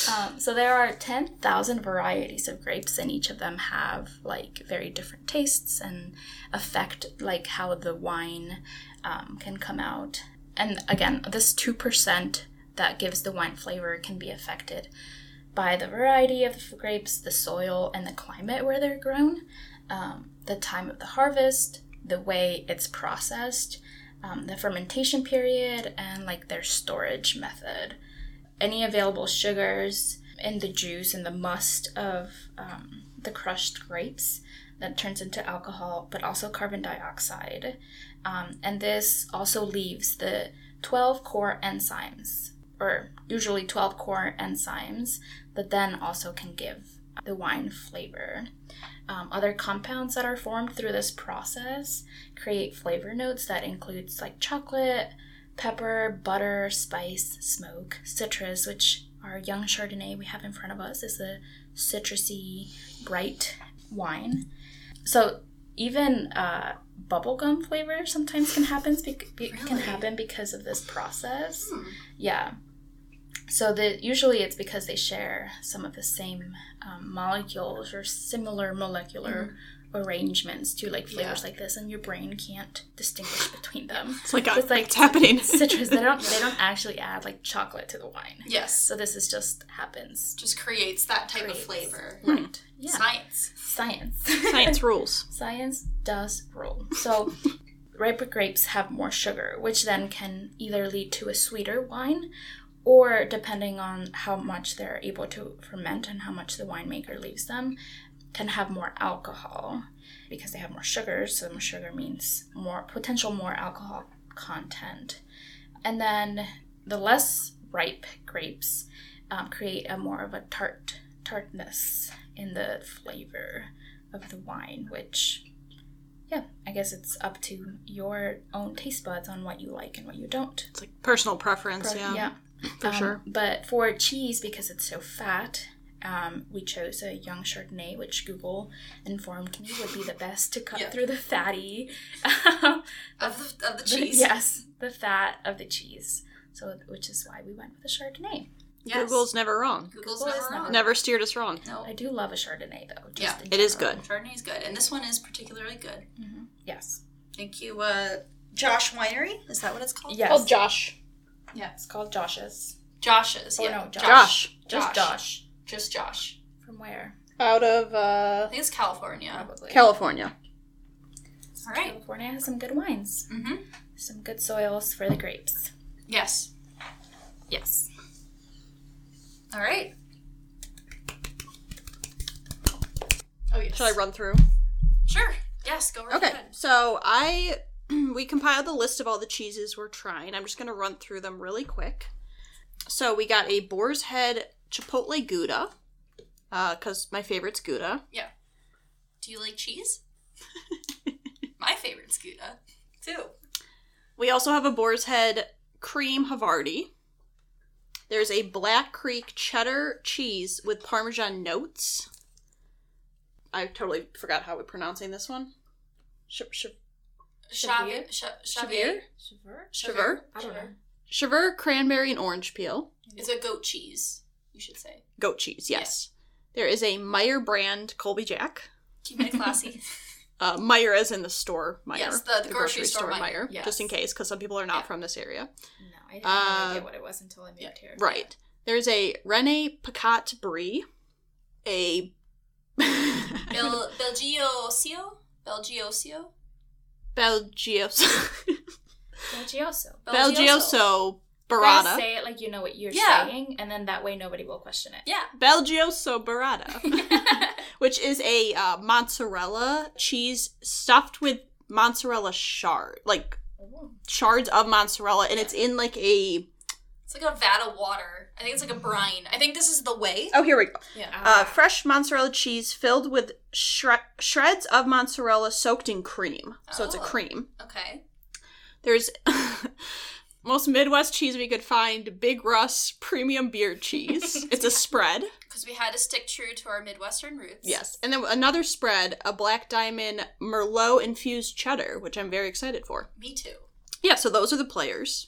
Speaker 3: um, so there are 10,000 varieties of grapes, and each of them have like very different tastes and affect like how the wine um, can come out. And again, this 2% that gives the wine flavor can be affected by the variety of the grapes, the soil, and the climate where they're grown, um, the time of the harvest, the way it's processed, um, the fermentation period, and like their storage method. Any available sugars in the juice and the must of um, the crushed grapes that turns into alcohol, but also carbon dioxide. Um, and this also leaves the 12 core enzymes, or usually 12 core enzymes, that then also can give the wine flavor. Um, other compounds that are formed through this process create flavor notes that includes like chocolate, pepper, butter, spice, smoke, citrus, which our young Chardonnay we have in front of us is a citrusy, bright wine. So even uh, bubblegum flavor sometimes can happen bec- be- can happen because of this process.
Speaker 1: Hmm.
Speaker 3: Yeah. So the usually it's because they share some of the same um, molecules or similar molecular arrangements to like flavors
Speaker 1: Mm-hmm. Yeah.
Speaker 3: like this, and your brain can't distinguish between them.
Speaker 2: It's like,
Speaker 3: It's like
Speaker 2: it's happening.
Speaker 3: citrus. They don't. They don't actually add like chocolate to the wine.
Speaker 1: yes.
Speaker 3: So this is just happens.
Speaker 1: Just creates that type
Speaker 3: Creates.
Speaker 1: of flavor.
Speaker 3: Right. Yeah.
Speaker 1: Science.
Speaker 3: Science.
Speaker 2: Science rules.
Speaker 3: Science does rule. So, ripe grapes have more sugar, which then can either lead to a sweeter wine, or depending on how much they're able to ferment and how much the winemaker leaves them, can have more alcohol because they have more sugar. So, more sugar means more potential more alcohol content. And then the less ripe grapes um, create a more of a tart tartness in the flavor of the wine, which, yeah, I guess it's up to your own taste buds on what you like and what you don't.
Speaker 2: It's like personal preference,
Speaker 3: Pro-
Speaker 2: yeah. For
Speaker 3: Um,
Speaker 2: sure.
Speaker 3: But for cheese, because it's so fat, um, we chose a young Chardonnay, which Google informed me would be the best to cut
Speaker 1: Yeah.
Speaker 3: through the fatty.
Speaker 1: Of the, of the
Speaker 3: the-
Speaker 1: cheese.
Speaker 3: yes, the fat of the cheese. So, which is why we went with a Chardonnay.
Speaker 1: Yes.
Speaker 2: Google's never wrong.
Speaker 1: Google's
Speaker 3: Google
Speaker 1: never
Speaker 3: is
Speaker 1: wrong.
Speaker 3: never-
Speaker 2: Never steered us wrong.
Speaker 1: No.
Speaker 3: I do love a Chardonnay, though. Just
Speaker 1: Yeah.
Speaker 2: It is good.
Speaker 1: Chardonnay is good. And this one is particularly good.
Speaker 3: Mhm. Yes.
Speaker 1: Thank you, uh, Josh Winery. Is that what it's called?
Speaker 3: Yes.
Speaker 2: Oh, Josh.
Speaker 3: Yeah, it's called Josh's.
Speaker 1: Josh's.
Speaker 3: Oh,
Speaker 1: yeah.
Speaker 3: no, Josh.
Speaker 2: Josh.
Speaker 3: Just
Speaker 1: Josh.
Speaker 3: Josh.
Speaker 1: Just Josh.
Speaker 3: From where?
Speaker 2: Out of
Speaker 1: I
Speaker 2: uh,
Speaker 1: think it's California.
Speaker 3: Probably.
Speaker 2: California.
Speaker 1: All right.
Speaker 3: California has some good wines.
Speaker 1: Mm-hmm.
Speaker 3: Some good soils for the grapes.
Speaker 1: Yes.
Speaker 3: Yes.
Speaker 1: All right. Oh yes.
Speaker 2: Should I run through?
Speaker 1: Sure. Yes. Go right
Speaker 2: Okay,
Speaker 1: ahead.
Speaker 2: so I we compiled the list of all the cheeses we're trying. I'm just gonna run through them really quick. So we got a Boar's Head Chipotle Gouda, uh, because my favorite's Gouda. Yeah.
Speaker 1: Do you like cheese? My favorite's Gouda, too.
Speaker 2: We also have a Boar's Head Cream Havarti. There's a Black Creek Cheddar cheese with Parmesan notes. I totally forgot how we're pronouncing this one. Sh- sh-
Speaker 1: Chavir?
Speaker 3: Chavir?
Speaker 1: Chavir?
Speaker 3: Shiver?
Speaker 2: Chever?
Speaker 3: I don't know.
Speaker 2: Chever, cranberry, and orange peel.
Speaker 1: It's a goat cheese, you should say.
Speaker 2: Goat cheese, yes. There is a Meijer brand Colby Jack.
Speaker 1: Keeping it classy.
Speaker 2: Uh, Meijer as in the store Meijer.
Speaker 1: Yes, the- the grocery store Meijer,
Speaker 3: yes.
Speaker 2: Just in case, because some people are not
Speaker 1: Yeah.
Speaker 2: from this area.
Speaker 3: No, I didn't have
Speaker 2: Uh,
Speaker 3: no idea what it was until I moved
Speaker 1: yeah.
Speaker 3: here.
Speaker 2: Right. There's a Reny Picot Brie, a
Speaker 1: Bel- Belgiosio? Belgiosio?
Speaker 2: Belgios
Speaker 3: Belgioso.
Speaker 2: Belgioso
Speaker 3: Guys,
Speaker 2: Burrata.
Speaker 3: say it like you know what you're
Speaker 1: Yeah.
Speaker 3: saying, and then that way nobody will question it.
Speaker 1: Yeah.
Speaker 2: Belgioso Burrata, which is a uh, mozzarella cheese stuffed with mozzarella shard, like
Speaker 3: Ooh.
Speaker 2: shards of mozzarella, and it's in like a.
Speaker 1: It's like a vat of water. I think it's like a brine. I think this is the way.
Speaker 2: Oh, here we go.
Speaker 1: Yeah.
Speaker 2: Uh, fresh mozzarella cheese filled with shre- shreds of mozzarella soaked in cream. So it's a
Speaker 1: Oh.
Speaker 2: cream.
Speaker 1: Okay.
Speaker 2: There's most Midwest cheese we could find Big Russ premium beer cheese. it's a spread.
Speaker 1: Because we had to stick true to our Midwestern roots.
Speaker 2: Yes. And then another spread, a Black Diamond Merlot infused cheddar, which I'm very excited for.
Speaker 1: Me too.
Speaker 2: Yeah, so those are the players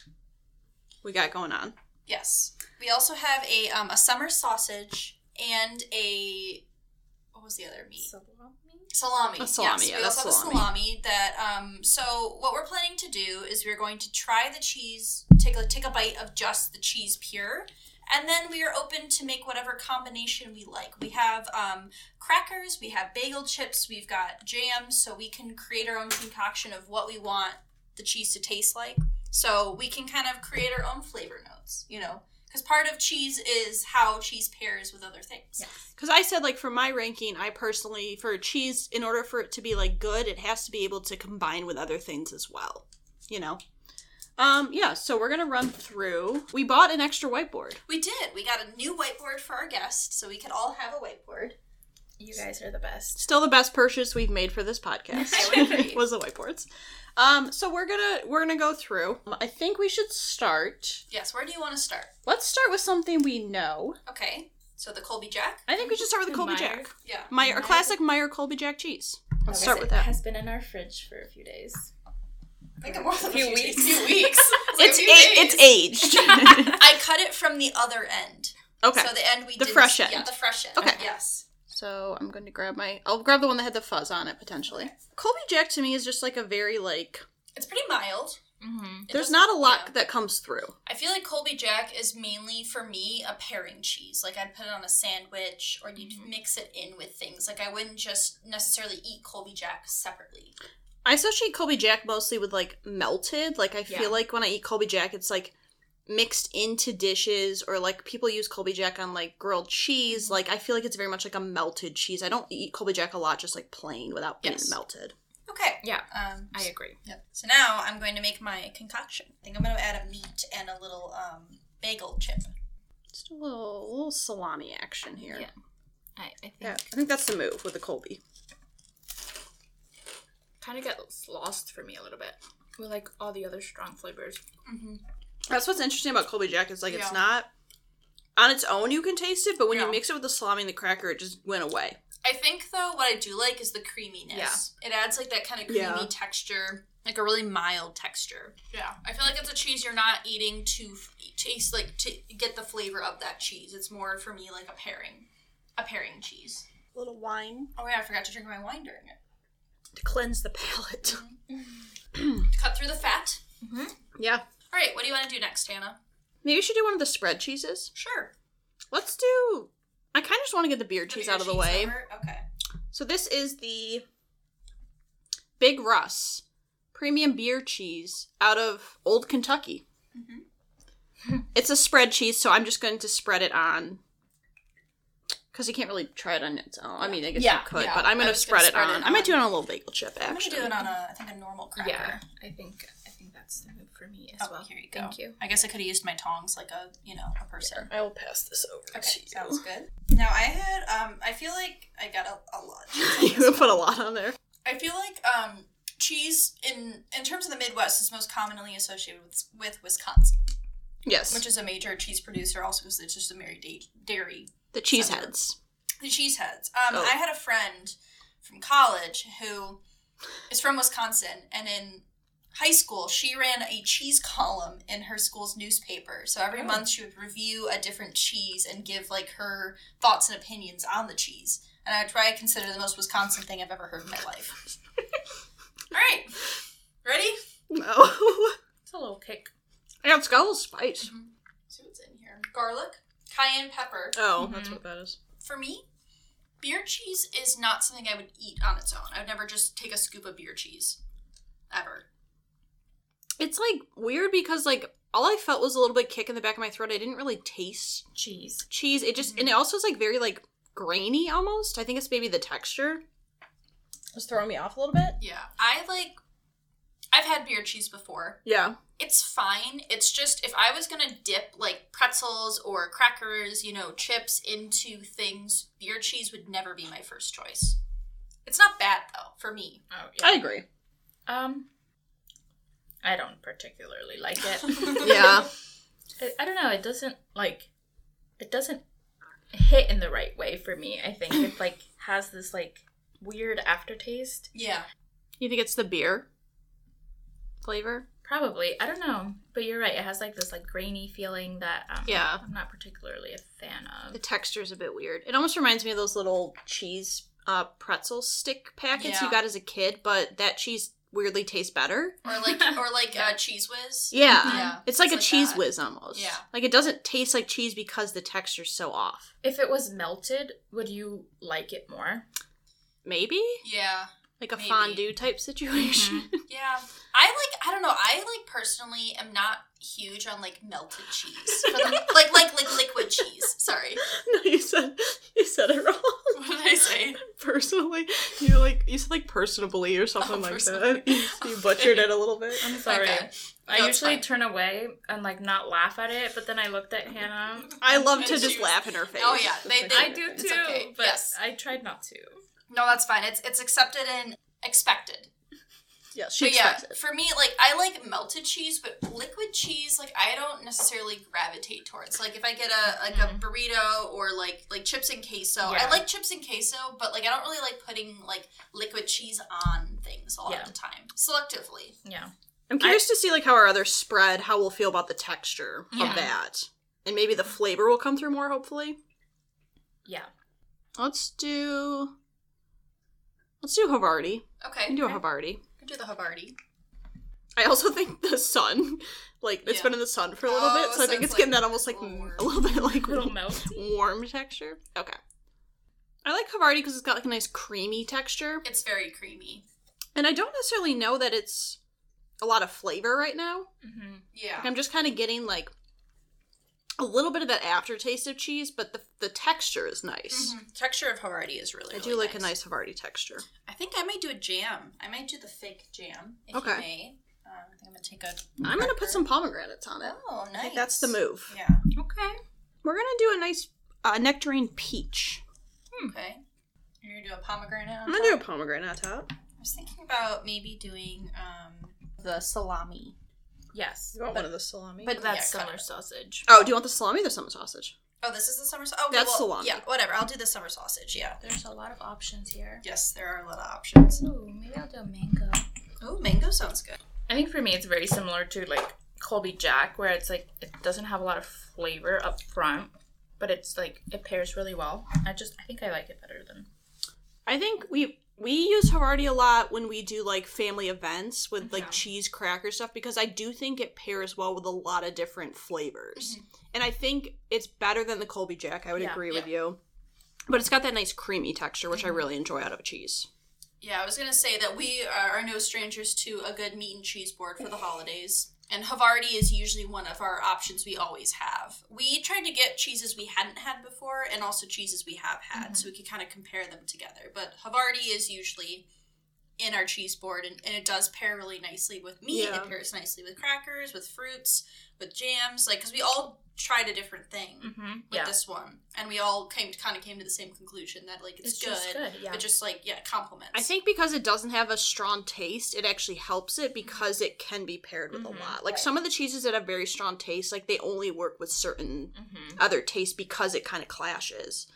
Speaker 2: we got going on.
Speaker 1: Yes. We also have a um, a summer sausage and a what was the other meat?
Speaker 3: Salami?
Speaker 1: Salami.
Speaker 2: A salami,
Speaker 1: Yes,
Speaker 2: yeah,
Speaker 1: we
Speaker 2: that's
Speaker 1: also have
Speaker 2: salami.
Speaker 1: a salami that um so what we're planning to do is we're going to try the cheese, take a take a bite of just the cheese pure, and then we are open to make whatever combination we like. We have um crackers, we have bagel chips, we've got jams, so we can create our own concoction of what we want the cheese to taste like. So we can kind of create our own flavor notes, you know. Because part of cheese is how cheese pairs with other things.
Speaker 3: Yeah.
Speaker 2: Because I said, like, for my ranking, I personally, for cheese, in order for it to be, like, good, it has to be able to combine with other things as well. You know? Um, yeah, so we're gonna run through. We bought an extra whiteboard.
Speaker 1: We did. We got a new whiteboard for our guests, so we could all have a whiteboard.
Speaker 3: You guys are the best.
Speaker 2: Still the best purchase we've made for this podcast.
Speaker 1: I
Speaker 2: was the whiteboards. Um, so we're gonna we're gonna go through. I think we should start.
Speaker 1: Yes, where do you want to start?
Speaker 2: Let's start with something we know.
Speaker 1: Okay, so the Colby Jack.
Speaker 2: I think we should start with the Colby
Speaker 3: Meijer.
Speaker 2: Jack.
Speaker 1: Yeah.
Speaker 2: Meijer, a
Speaker 3: Meijer.
Speaker 2: classic Meijer Colby Jack cheese. Let's start
Speaker 3: said,
Speaker 2: with that.
Speaker 3: It has been in our fridge for a few days.
Speaker 1: I think more than
Speaker 3: Few
Speaker 1: a few
Speaker 3: weeks.
Speaker 1: Few weeks.
Speaker 2: It's
Speaker 1: like
Speaker 2: a-
Speaker 1: a
Speaker 2: it's aged.
Speaker 1: I cut it from the other end.
Speaker 2: okay.
Speaker 1: So the end we
Speaker 2: The
Speaker 1: did.
Speaker 2: fresh
Speaker 1: Yeah,
Speaker 2: end.
Speaker 1: the fresh end.
Speaker 2: Okay.
Speaker 1: Yes.
Speaker 2: So I'm going to grab my. I'll grab the one that had the fuzz on it potentially. Colby Jack to me is just like a very like.
Speaker 1: It's pretty mild.
Speaker 3: Mm-hmm.
Speaker 2: There's
Speaker 1: doesn't-
Speaker 2: a lot
Speaker 1: yeah.
Speaker 2: that comes through.
Speaker 1: I feel like Colby Jack is mainly for me a pairing cheese. Like I'd put it on a sandwich or you'd
Speaker 2: Mm-hmm.
Speaker 1: mix it in with things. Like I wouldn't just necessarily eat Colby Jack separately.
Speaker 2: I associate Colby Jack mostly with like melted. Like I feel like when I eat Colby Jack, it's like mixed into dishes or like people use Colby Jack on like grilled cheese.
Speaker 1: Mm-hmm.
Speaker 2: Like I feel like it's very much like a melted cheese. I don't eat Colby Jack a lot just like plain without being
Speaker 1: Yes.
Speaker 2: melted.
Speaker 1: Okay.
Speaker 3: Yeah,
Speaker 1: Um,
Speaker 3: I agree.
Speaker 1: Yep. So now I'm going to make my concoction. I think I'm going to add a meat and a little um, bagel chip.
Speaker 2: Just a little little salami action here.
Speaker 3: Yeah. I, I think
Speaker 2: Yeah, I think that's the move with the Colby.
Speaker 3: kind of gets lost for me a little bit with like all the other strong flavors.
Speaker 1: Mm-hmm.
Speaker 2: That's what's interesting about Colby Jack is like
Speaker 1: Yeah.
Speaker 2: it's not on its own you can taste it, but when
Speaker 1: Yeah.
Speaker 2: you mix it with the salami and the cracker, it just went away.
Speaker 1: I think though what I do like is the creaminess. Yeah. It adds like that kind of creamy
Speaker 2: Yeah.
Speaker 1: texture, like a really mild texture. Yeah, I feel like it's a cheese you're not eating to f- taste like to get the flavor of that cheese. It's more for me like a pairing, a pairing cheese.
Speaker 2: A little wine
Speaker 1: Oh yeah, I forgot to drink my wine during it.
Speaker 2: to cleanse the palate. Mm-hmm.
Speaker 1: Cut through the fat.
Speaker 2: Yeah.
Speaker 1: All right, what do you want to do next, Hannah?
Speaker 2: Maybe we should do one of the spread cheeses.
Speaker 1: Sure.
Speaker 2: Let's do. I kind of just want to get the beer cheese out of the way.
Speaker 1: over? Okay.
Speaker 2: So this is the Big Russ premium beer cheese out of Old Kentucky. Mm-hmm. it's a spread cheese, so I'm just going to spread it on. Because you can't really try it on its own. I mean, I guess
Speaker 1: Yeah,
Speaker 2: you could,
Speaker 1: yeah.
Speaker 2: but I'm
Speaker 1: I
Speaker 2: going to
Speaker 1: was gonna
Speaker 2: spread it
Speaker 1: spread
Speaker 2: on.
Speaker 1: it
Speaker 2: I might do it
Speaker 1: on-
Speaker 2: a little bagel chip,
Speaker 1: I'm gonna
Speaker 2: actually.
Speaker 1: do it on a I think a normal cracker.
Speaker 3: Yeah, I think I think that that's the move for me as
Speaker 1: Oh,
Speaker 3: well.
Speaker 1: here you go.
Speaker 3: Thank you.
Speaker 1: I guess I could have used my tongs like a you know a person.
Speaker 2: I will pass this over
Speaker 1: Okay,
Speaker 2: to
Speaker 1: sounds good. Now I had um I feel like I got a, a lot.
Speaker 2: you put a lot on there.
Speaker 1: I feel like um cheese in in terms of the Midwest is most commonly associated with with Wisconsin,
Speaker 2: Yes.
Speaker 1: which is a major cheese producer, also because it's just a very da- dairy.
Speaker 2: the cheeseheads.
Speaker 1: The cheeseheads. Um,
Speaker 2: Oh.
Speaker 1: I had a friend from college who is from Wisconsin, and in high school she ran a cheese column in her school's newspaper. So every
Speaker 3: Oh.
Speaker 1: month she would review a different cheese and give like her thoughts and opinions on the cheese. And I try to consider the most Wisconsin thing I've ever heard in my life. All right, ready?
Speaker 2: No.
Speaker 3: It's a little kick.
Speaker 2: I got skull spice.
Speaker 1: See what's in here. Garlic, cayenne pepper.
Speaker 2: Oh,
Speaker 3: Mhm.
Speaker 2: that's what that is.
Speaker 1: For me, beer cheese is not something I would eat on its own. I would never just take a scoop of beer cheese. Ever.
Speaker 2: It's like weird because like all I felt was a little bit kick in the back of my throat. I didn't really taste
Speaker 3: Cheese.
Speaker 2: cheese. It just and it also is like very like grainy almost. I think it's maybe the texture. was throwing me off a little bit.
Speaker 1: Yeah. I like I've had beer cheese before.
Speaker 2: Yeah.
Speaker 1: It's fine. It's just if I was gonna dip like pretzels or crackers, you know, chips into things, beer cheese would never be my first choice. It's not bad though, for me.
Speaker 3: Oh yeah,
Speaker 2: I agree.
Speaker 3: Um, I don't particularly like it.
Speaker 2: Yeah.
Speaker 3: I, I don't know. It doesn't like. It doesn't hit in the right way for me. I think it like has this like weird aftertaste.
Speaker 1: Yeah.
Speaker 2: You think it's the beer flavor?
Speaker 3: Probably. I don't know. But you're right. It has like this like grainy feeling that um,
Speaker 2: Yeah.
Speaker 3: I'm not particularly a fan of.
Speaker 2: The texture is a bit weird. It almost reminds me of those little cheese uh, pretzel stick packets
Speaker 1: Yeah.
Speaker 2: you got as a kid, but that cheese weirdly taste better.
Speaker 1: Or like or like uh Cheez Whiz.
Speaker 2: Yeah.
Speaker 1: Yeah.
Speaker 2: It's like a cheese
Speaker 1: that.
Speaker 2: whiz almost.
Speaker 1: Yeah.
Speaker 2: Like it doesn't taste like cheese because the texture's so off.
Speaker 3: If it was melted, would you like it more?
Speaker 2: Maybe?
Speaker 1: Yeah.
Speaker 2: Like a
Speaker 1: Maybe.
Speaker 2: fondue type situation. Mm-hmm.
Speaker 1: Yeah. I like I don't know, I like personally am not huge on like melted cheese. For the, like like like liquid cheese. Sorry.
Speaker 2: no, you said you said it wrong.
Speaker 1: What did I say?
Speaker 2: Personally, you like you said like personably or oh, something
Speaker 1: Oh,
Speaker 2: like that. You, you oh, butchered it a little bit.
Speaker 3: I'm sorry.
Speaker 1: Okay.
Speaker 3: I
Speaker 1: No, it's
Speaker 3: usually
Speaker 1: fine.
Speaker 3: turn away and like not laugh at it, but then I looked at Hannah.
Speaker 2: I love to just laugh in her oh, face.
Speaker 1: Oh, yeah, they- they-
Speaker 3: I do too,
Speaker 1: okay.
Speaker 3: but
Speaker 1: Yes.
Speaker 3: I tried not to.
Speaker 1: No, that's fine. It's it's accepted and expected.
Speaker 2: Yeah, she
Speaker 1: But yeah,
Speaker 2: it.
Speaker 1: for me, like I like melted cheese, but liquid cheese, like I don't necessarily gravitate towards. Like if I get a like a mm-hmm. burrito or like like chips and queso, I like chips and queso, but like I don't really like putting like liquid cheese on things a lot
Speaker 3: Yeah.
Speaker 1: of the time, selectively.
Speaker 3: Yeah.
Speaker 2: I'm curious to see like how our other spread, how we'll feel about the texture
Speaker 3: Yeah.
Speaker 2: of that, and maybe the flavor will come through more. Hopefully,
Speaker 3: Yeah.
Speaker 2: let's do. Let's do Havarti.
Speaker 1: Okay,
Speaker 2: We can do a
Speaker 1: okay.
Speaker 2: Havarti.
Speaker 1: Can do the Havarti.
Speaker 2: I also think the sun, like it's
Speaker 1: Yeah.
Speaker 2: been in the sun for a little
Speaker 1: Oh,
Speaker 2: bit, so I
Speaker 1: so
Speaker 2: think
Speaker 1: it's
Speaker 2: it's getting
Speaker 1: like
Speaker 2: that almost like
Speaker 1: a little warm.
Speaker 2: a little bit like
Speaker 3: A little melty.
Speaker 2: warm texture. Okay. I like Havarti because it's got like a nice creamy texture,
Speaker 1: It's very creamy.
Speaker 2: and I don't necessarily know that it's a lot of flavor right now.
Speaker 3: Mm-hmm.
Speaker 1: Yeah.
Speaker 2: Like, I'm just kind of getting like a little bit of that aftertaste of cheese, but the the texture is nice.
Speaker 1: Mhm. Texture of Havarti is really.
Speaker 2: I
Speaker 1: really
Speaker 2: do like a nice Havarti texture.
Speaker 1: I think I might do a jam. I might do the fake jam. If
Speaker 2: Okay.
Speaker 1: You may. Um, I think I'm gonna take a.
Speaker 2: I'm gonna put some pomegranates on it.
Speaker 1: Oh, nice.
Speaker 2: I think that's the move.
Speaker 1: Yeah.
Speaker 3: Okay.
Speaker 2: We're gonna do a nice uh, nectarine peach.
Speaker 1: Okay. You're gonna do a pomegranate. On
Speaker 2: I'm gonna do a pomegranate on top.
Speaker 1: I was thinking about maybe doing um the salami.
Speaker 3: Yes.
Speaker 2: You want one of the salami?
Speaker 3: But that's
Speaker 1: Yeah,
Speaker 3: summer sausage.
Speaker 2: oh, do you want the salami or the summer sausage?
Speaker 1: Oh, this is the summer sausage. Oh,
Speaker 2: That's
Speaker 1: well,
Speaker 2: salami.
Speaker 1: Yeah, whatever. I'll do the summer sausage. Yeah.
Speaker 3: There's a lot of options here.
Speaker 1: Yes, there are a lot of options.
Speaker 3: Ooh, maybe I'll do a mango.
Speaker 1: Oh, mango sounds good.
Speaker 3: I think for me it's very similar to like Colby Jack, where it's like it doesn't have a lot of flavor up front, but it's like it pairs really well. I just I think I like it better than
Speaker 2: I think we we use Havarti a lot when we do like family events with like cheese cracker stuff because I do think it pairs well with a lot of different flavors. Mm-hmm. And I think it's better than the Colby Jack. I would
Speaker 3: Yeah,
Speaker 2: agree
Speaker 1: yeah.
Speaker 2: with you. But it's got that nice creamy texture, which I mm-hmm. really enjoy out of a cheese.
Speaker 1: Yeah, I was gonna say that we are no strangers to a good meat and cheese board for the holidays. And Havarti is usually one of our options we always have. We tried to get cheeses we hadn't had before and also cheeses we have had mm-hmm. so we could kind of compare them together. But Havarti is usually in our cheese board, and, and it does pair really nicely with meat.
Speaker 2: Yeah.
Speaker 1: It pairs nicely with crackers, with fruits, with jams. Like, because we all tried a different thing
Speaker 3: Mm-hmm.
Speaker 1: with
Speaker 3: Yeah.
Speaker 1: this one, and we all came kind of came to the same conclusion that like it's,
Speaker 3: It's
Speaker 1: good,
Speaker 3: just good. Yeah.
Speaker 1: but just like yeah, compliments.
Speaker 2: I think because it doesn't have a strong taste, it actually helps it because it can be paired with
Speaker 3: Mhm.
Speaker 2: a lot. Like
Speaker 1: Right.
Speaker 2: some of the cheeses that have very strong taste, like they only work with certain
Speaker 3: mm-hmm.
Speaker 2: other tastes because it kind of clashes.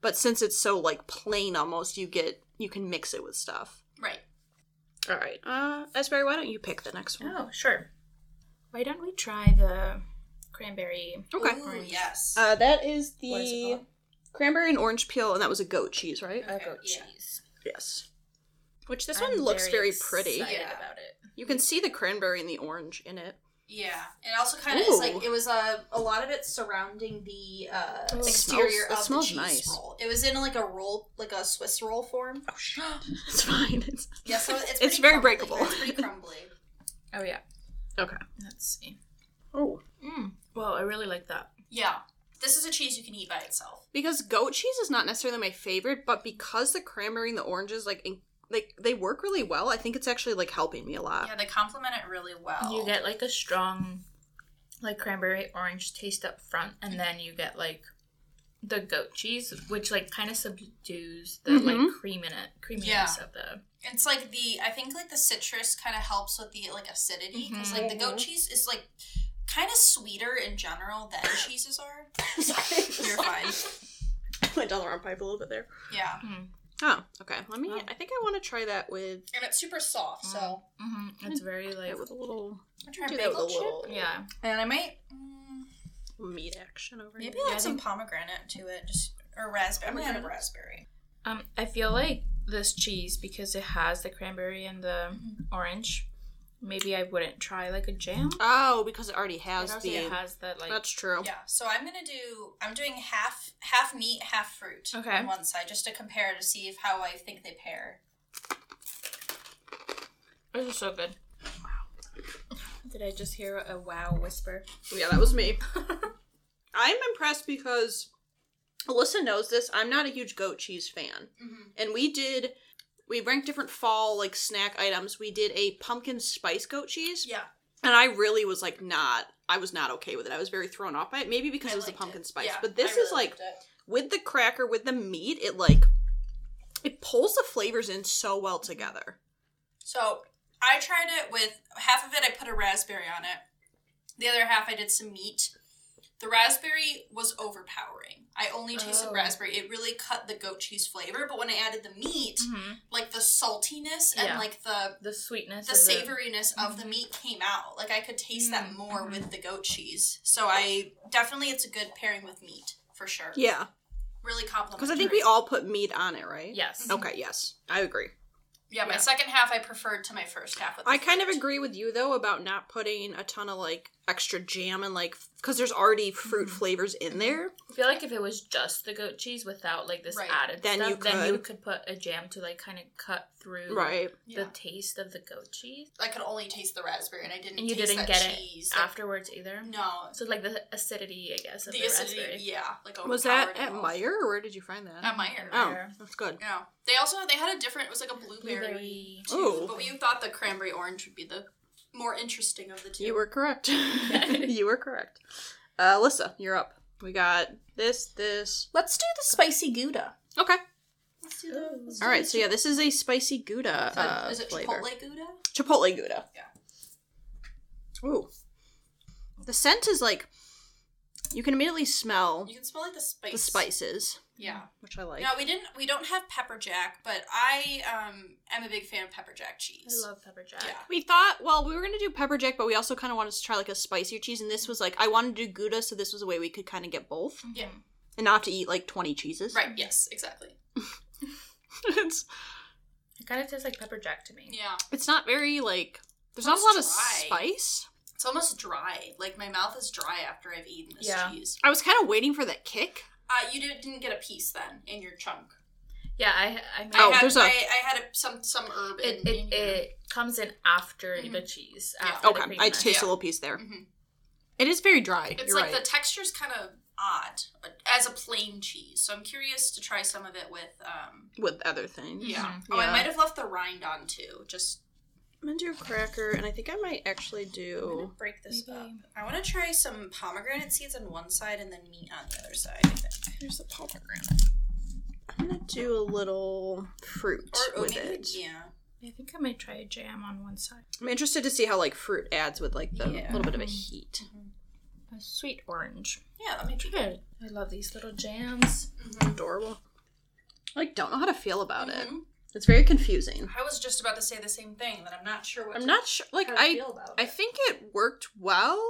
Speaker 2: But since it's so like plain almost, you get you can mix it with stuff.
Speaker 1: right.
Speaker 2: All right. Uh Esberry, why don't you pick the next one?
Speaker 3: Oh, sure. Why don't we try the cranberry?
Speaker 2: Okay.
Speaker 1: Ooh, yes.
Speaker 2: Uh that is
Speaker 3: What is it
Speaker 2: the
Speaker 3: called?
Speaker 2: cranberry and orange peel and that was a goat cheese, right?
Speaker 3: A
Speaker 1: Okay,
Speaker 3: goat
Speaker 1: yeah.
Speaker 3: cheese.
Speaker 2: Yes. Which this
Speaker 3: I'm
Speaker 2: one looks very, pretty.
Speaker 3: excited
Speaker 1: Yeah.
Speaker 3: about it.
Speaker 2: You can see the cranberry and the orange in it.
Speaker 1: Yeah, it also kind of is
Speaker 2: Ooh.
Speaker 1: like it was a a lot of it surrounding the uh,
Speaker 3: Oh, it
Speaker 1: exterior
Speaker 2: smells- it
Speaker 1: of
Speaker 2: smells
Speaker 1: the cheese
Speaker 2: nice.
Speaker 1: roll. It was in like a roll, like a Swiss roll form.
Speaker 2: Oh shit. it's fine. It's
Speaker 1: Yeah, so it's
Speaker 2: It's
Speaker 1: pretty
Speaker 2: very
Speaker 1: crumbly.
Speaker 2: breakable.
Speaker 1: It's pretty crumbly.
Speaker 3: Oh yeah.
Speaker 2: Okay.
Speaker 3: Let's see.
Speaker 2: Oh.
Speaker 3: Mm. Well, I really like that.
Speaker 1: Yeah, this is a cheese you can eat by itself.
Speaker 2: Because goat cheese is not necessarily my favorite, but because the cranberry and the oranges like in, like they work really well, I think it's actually like helping me a lot.
Speaker 1: Yeah, they complement it really well.
Speaker 3: You get like a strong, like cranberry orange taste up front, and then you get like the goat cheese, which like kind of subdues the
Speaker 2: Mhm.
Speaker 3: like cream in it, creaminess
Speaker 1: Yeah.
Speaker 3: of the.
Speaker 1: It's like the I think like the citrus kind of helps with the like acidity because like the goat
Speaker 2: Mhm.
Speaker 1: cheese is like kind of sweeter in general than cheeses are. You're fine.
Speaker 2: Went down the wrong pipe a little bit there.
Speaker 1: Yeah,
Speaker 2: Oh, okay. Let me.
Speaker 3: Oh.
Speaker 2: I think I want to try that with
Speaker 1: and it's super soft. So
Speaker 3: Mm-hmm. It's very like
Speaker 2: with a little
Speaker 1: I'm trying
Speaker 2: do that with a
Speaker 1: bagel chip.
Speaker 2: little
Speaker 3: yeah.
Speaker 1: And I might mm,
Speaker 2: meat action over
Speaker 1: maybe
Speaker 2: here.
Speaker 3: Maybe add
Speaker 1: some pomegranate to it, just or raspberry. I'm gonna add a raspberry.
Speaker 3: Um, I feel like this cheese because it has the cranberry and the
Speaker 1: Mhm.
Speaker 3: orange. Maybe I wouldn't try like a jam.
Speaker 2: Oh, because it already has
Speaker 3: also
Speaker 2: the.
Speaker 3: has that like.
Speaker 2: that's true.
Speaker 1: Yeah, so I'm gonna do. I'm doing half half meat, half fruit
Speaker 3: Okay.
Speaker 1: on one side, just to compare to see if how I think they pair.
Speaker 3: This is so good. Did I just hear a wow whisper?
Speaker 2: Yeah, that was me. I'm impressed because Alyssa knows this. I'm not a huge goat cheese fan.
Speaker 1: Mm-hmm.
Speaker 2: And we did we ranked different fall like snack items. We did a pumpkin spice goat cheese.
Speaker 1: Yeah,
Speaker 2: And I really was like not I was not okay with it. I was very thrown off by it. Maybe because
Speaker 1: I
Speaker 2: it was the pumpkin
Speaker 1: it.
Speaker 2: spice.
Speaker 1: Yeah,
Speaker 2: but this
Speaker 1: really
Speaker 2: is like with the cracker, with the meat, it like it pulls the flavors in so well together.
Speaker 1: So I tried it with half of it. I put a raspberry on it. The other half I did some meat. The raspberry was overpowering. I only tasted
Speaker 3: Oh.
Speaker 1: raspberry. It really cut the goat cheese flavor. But when I added the meat,
Speaker 3: Mm-hmm.
Speaker 1: like the saltiness and
Speaker 3: Yeah.
Speaker 1: like the
Speaker 3: The sweetness.
Speaker 1: the
Speaker 3: of
Speaker 1: savouriness of the meat came out. Like I could taste that
Speaker 3: Mm,
Speaker 1: more
Speaker 3: mhm.
Speaker 1: with the goat cheese. So I definitely it's a good pairing with meat for sure.
Speaker 2: Yeah.
Speaker 1: Really complimentary.
Speaker 2: Because I think we all put meat on it, right?
Speaker 3: Yes.
Speaker 2: Okay, yes. I agree.
Speaker 1: Yeah, my
Speaker 3: Yeah.
Speaker 1: second half I preferred to my first half.
Speaker 2: I kind of agree with you though about not putting a ton of like extra jam and like because there's already fruit
Speaker 3: Mhm.
Speaker 2: flavors in there.
Speaker 3: I feel like if it was just the goat cheese without like this
Speaker 1: Right.
Speaker 3: added
Speaker 2: Then
Speaker 3: stuff,
Speaker 2: you
Speaker 3: then you
Speaker 2: could.
Speaker 3: could put a jam to like kind of cut through
Speaker 2: Right.
Speaker 1: Yeah.
Speaker 3: the taste of the goat cheese.
Speaker 1: I could only taste the raspberry, and I didn't.
Speaker 3: And you
Speaker 1: taste
Speaker 3: didn't
Speaker 1: that
Speaker 3: get
Speaker 1: cheese.
Speaker 3: it
Speaker 1: Like,
Speaker 3: afterwards either.
Speaker 1: No,
Speaker 3: So like the acidity, I guess, of the,
Speaker 1: the acidity.
Speaker 3: raspberry.
Speaker 1: Yeah, like
Speaker 2: Was that at
Speaker 1: it all.
Speaker 2: Meijer or where did you find that?
Speaker 1: At Meijer.
Speaker 2: Oh,
Speaker 3: Meijer.
Speaker 2: that's good.
Speaker 1: Yeah, they also they had a different. It was like a blueberry.
Speaker 3: Blueberry.
Speaker 1: Too, but we thought the cranberry orange would be the more interesting of the two.
Speaker 2: You were correct. you were correct. Uh, Alyssa, you're up. We got this, this.
Speaker 1: Let's do the spicy gouda.
Speaker 2: Okay.
Speaker 1: Let's do the.
Speaker 2: All right. So yeah, this is a spicy Gouda
Speaker 1: Is, that-
Speaker 2: uh,
Speaker 1: is it
Speaker 2: flavor.
Speaker 1: Chipotle gouda?
Speaker 2: Chipotle Gouda.
Speaker 1: Yeah.
Speaker 2: Ooh. The scent is like you can immediately smell
Speaker 1: You can smell like the spice.
Speaker 2: the spices,
Speaker 1: Yeah.
Speaker 2: Mm, which I like.
Speaker 1: No, we didn't. We don't have pepper jack, but I um am a big fan of pepper jack cheese.
Speaker 3: I love pepper jack.
Speaker 1: Yeah.
Speaker 2: We thought, well, we were gonna do pepper jack, but we also kind of wanted to try like a spicier cheese, and this mm. was like I wanted to do Gouda, so this was a way we could kind of get both,
Speaker 1: Yeah. Mm-hmm.
Speaker 2: and not have to eat like twenty cheeses.
Speaker 1: Right. Yes. Exactly.
Speaker 2: it's
Speaker 3: It kind of tastes like pepper jack to me.
Speaker 1: Yeah.
Speaker 2: it's not very like there's
Speaker 1: It's
Speaker 2: not a lot of spice.
Speaker 1: It's almost dry. Like my mouth is dry after I've eaten this
Speaker 3: Yeah.
Speaker 1: cheese.
Speaker 2: I was kind of waiting for that kick.
Speaker 1: Uh, you did, didn't get a piece then in your chunk.
Speaker 3: Yeah, I I made
Speaker 2: Oh,
Speaker 1: I had,
Speaker 2: there's a-
Speaker 1: I, I had a, some some herb
Speaker 3: it.
Speaker 1: in,
Speaker 3: It,
Speaker 1: in
Speaker 3: it comes in after
Speaker 1: Mhm.
Speaker 3: the cheese.
Speaker 1: Yeah.
Speaker 3: After the
Speaker 2: Okay, I taste
Speaker 1: Yeah.
Speaker 2: a little piece there.
Speaker 1: Mhm.
Speaker 2: It is very dry.
Speaker 1: It's
Speaker 2: You're
Speaker 1: like
Speaker 2: right.
Speaker 1: the texture's kind of odd as a plain cheese. So I'm curious to try some of it with. Um,
Speaker 2: with other things.
Speaker 1: yeah.
Speaker 3: Mhm.
Speaker 1: Oh, I might have left the rind on too. Just
Speaker 2: I'm gonna do a cracker, and I think I might actually
Speaker 1: I'm gonna
Speaker 2: do.
Speaker 1: break this
Speaker 3: Maybe-
Speaker 1: up. I want to try some pomegranate seeds on one side and then meat on the other side.
Speaker 2: Here's the pomegranate. I'm gonna do a little fruit
Speaker 1: Or, or
Speaker 2: with
Speaker 1: maybe,
Speaker 2: it.
Speaker 1: yeah.
Speaker 3: I think I might try a jam on one side.
Speaker 2: I'm interested to see how like fruit adds with like the
Speaker 1: Yeah.
Speaker 2: little bit of a heat.
Speaker 3: A sweet orange.
Speaker 1: Yeah, that might be good.
Speaker 3: Good. I love these little jams.
Speaker 2: Adorable. I like don't know how to feel about it.
Speaker 1: Mhm.
Speaker 2: It's very confusing.
Speaker 1: I was just about to say the same thing that I'm not sure what
Speaker 2: I'm
Speaker 1: to,
Speaker 2: not sure. Like I,
Speaker 1: feel about
Speaker 2: I
Speaker 1: it.
Speaker 2: think it worked well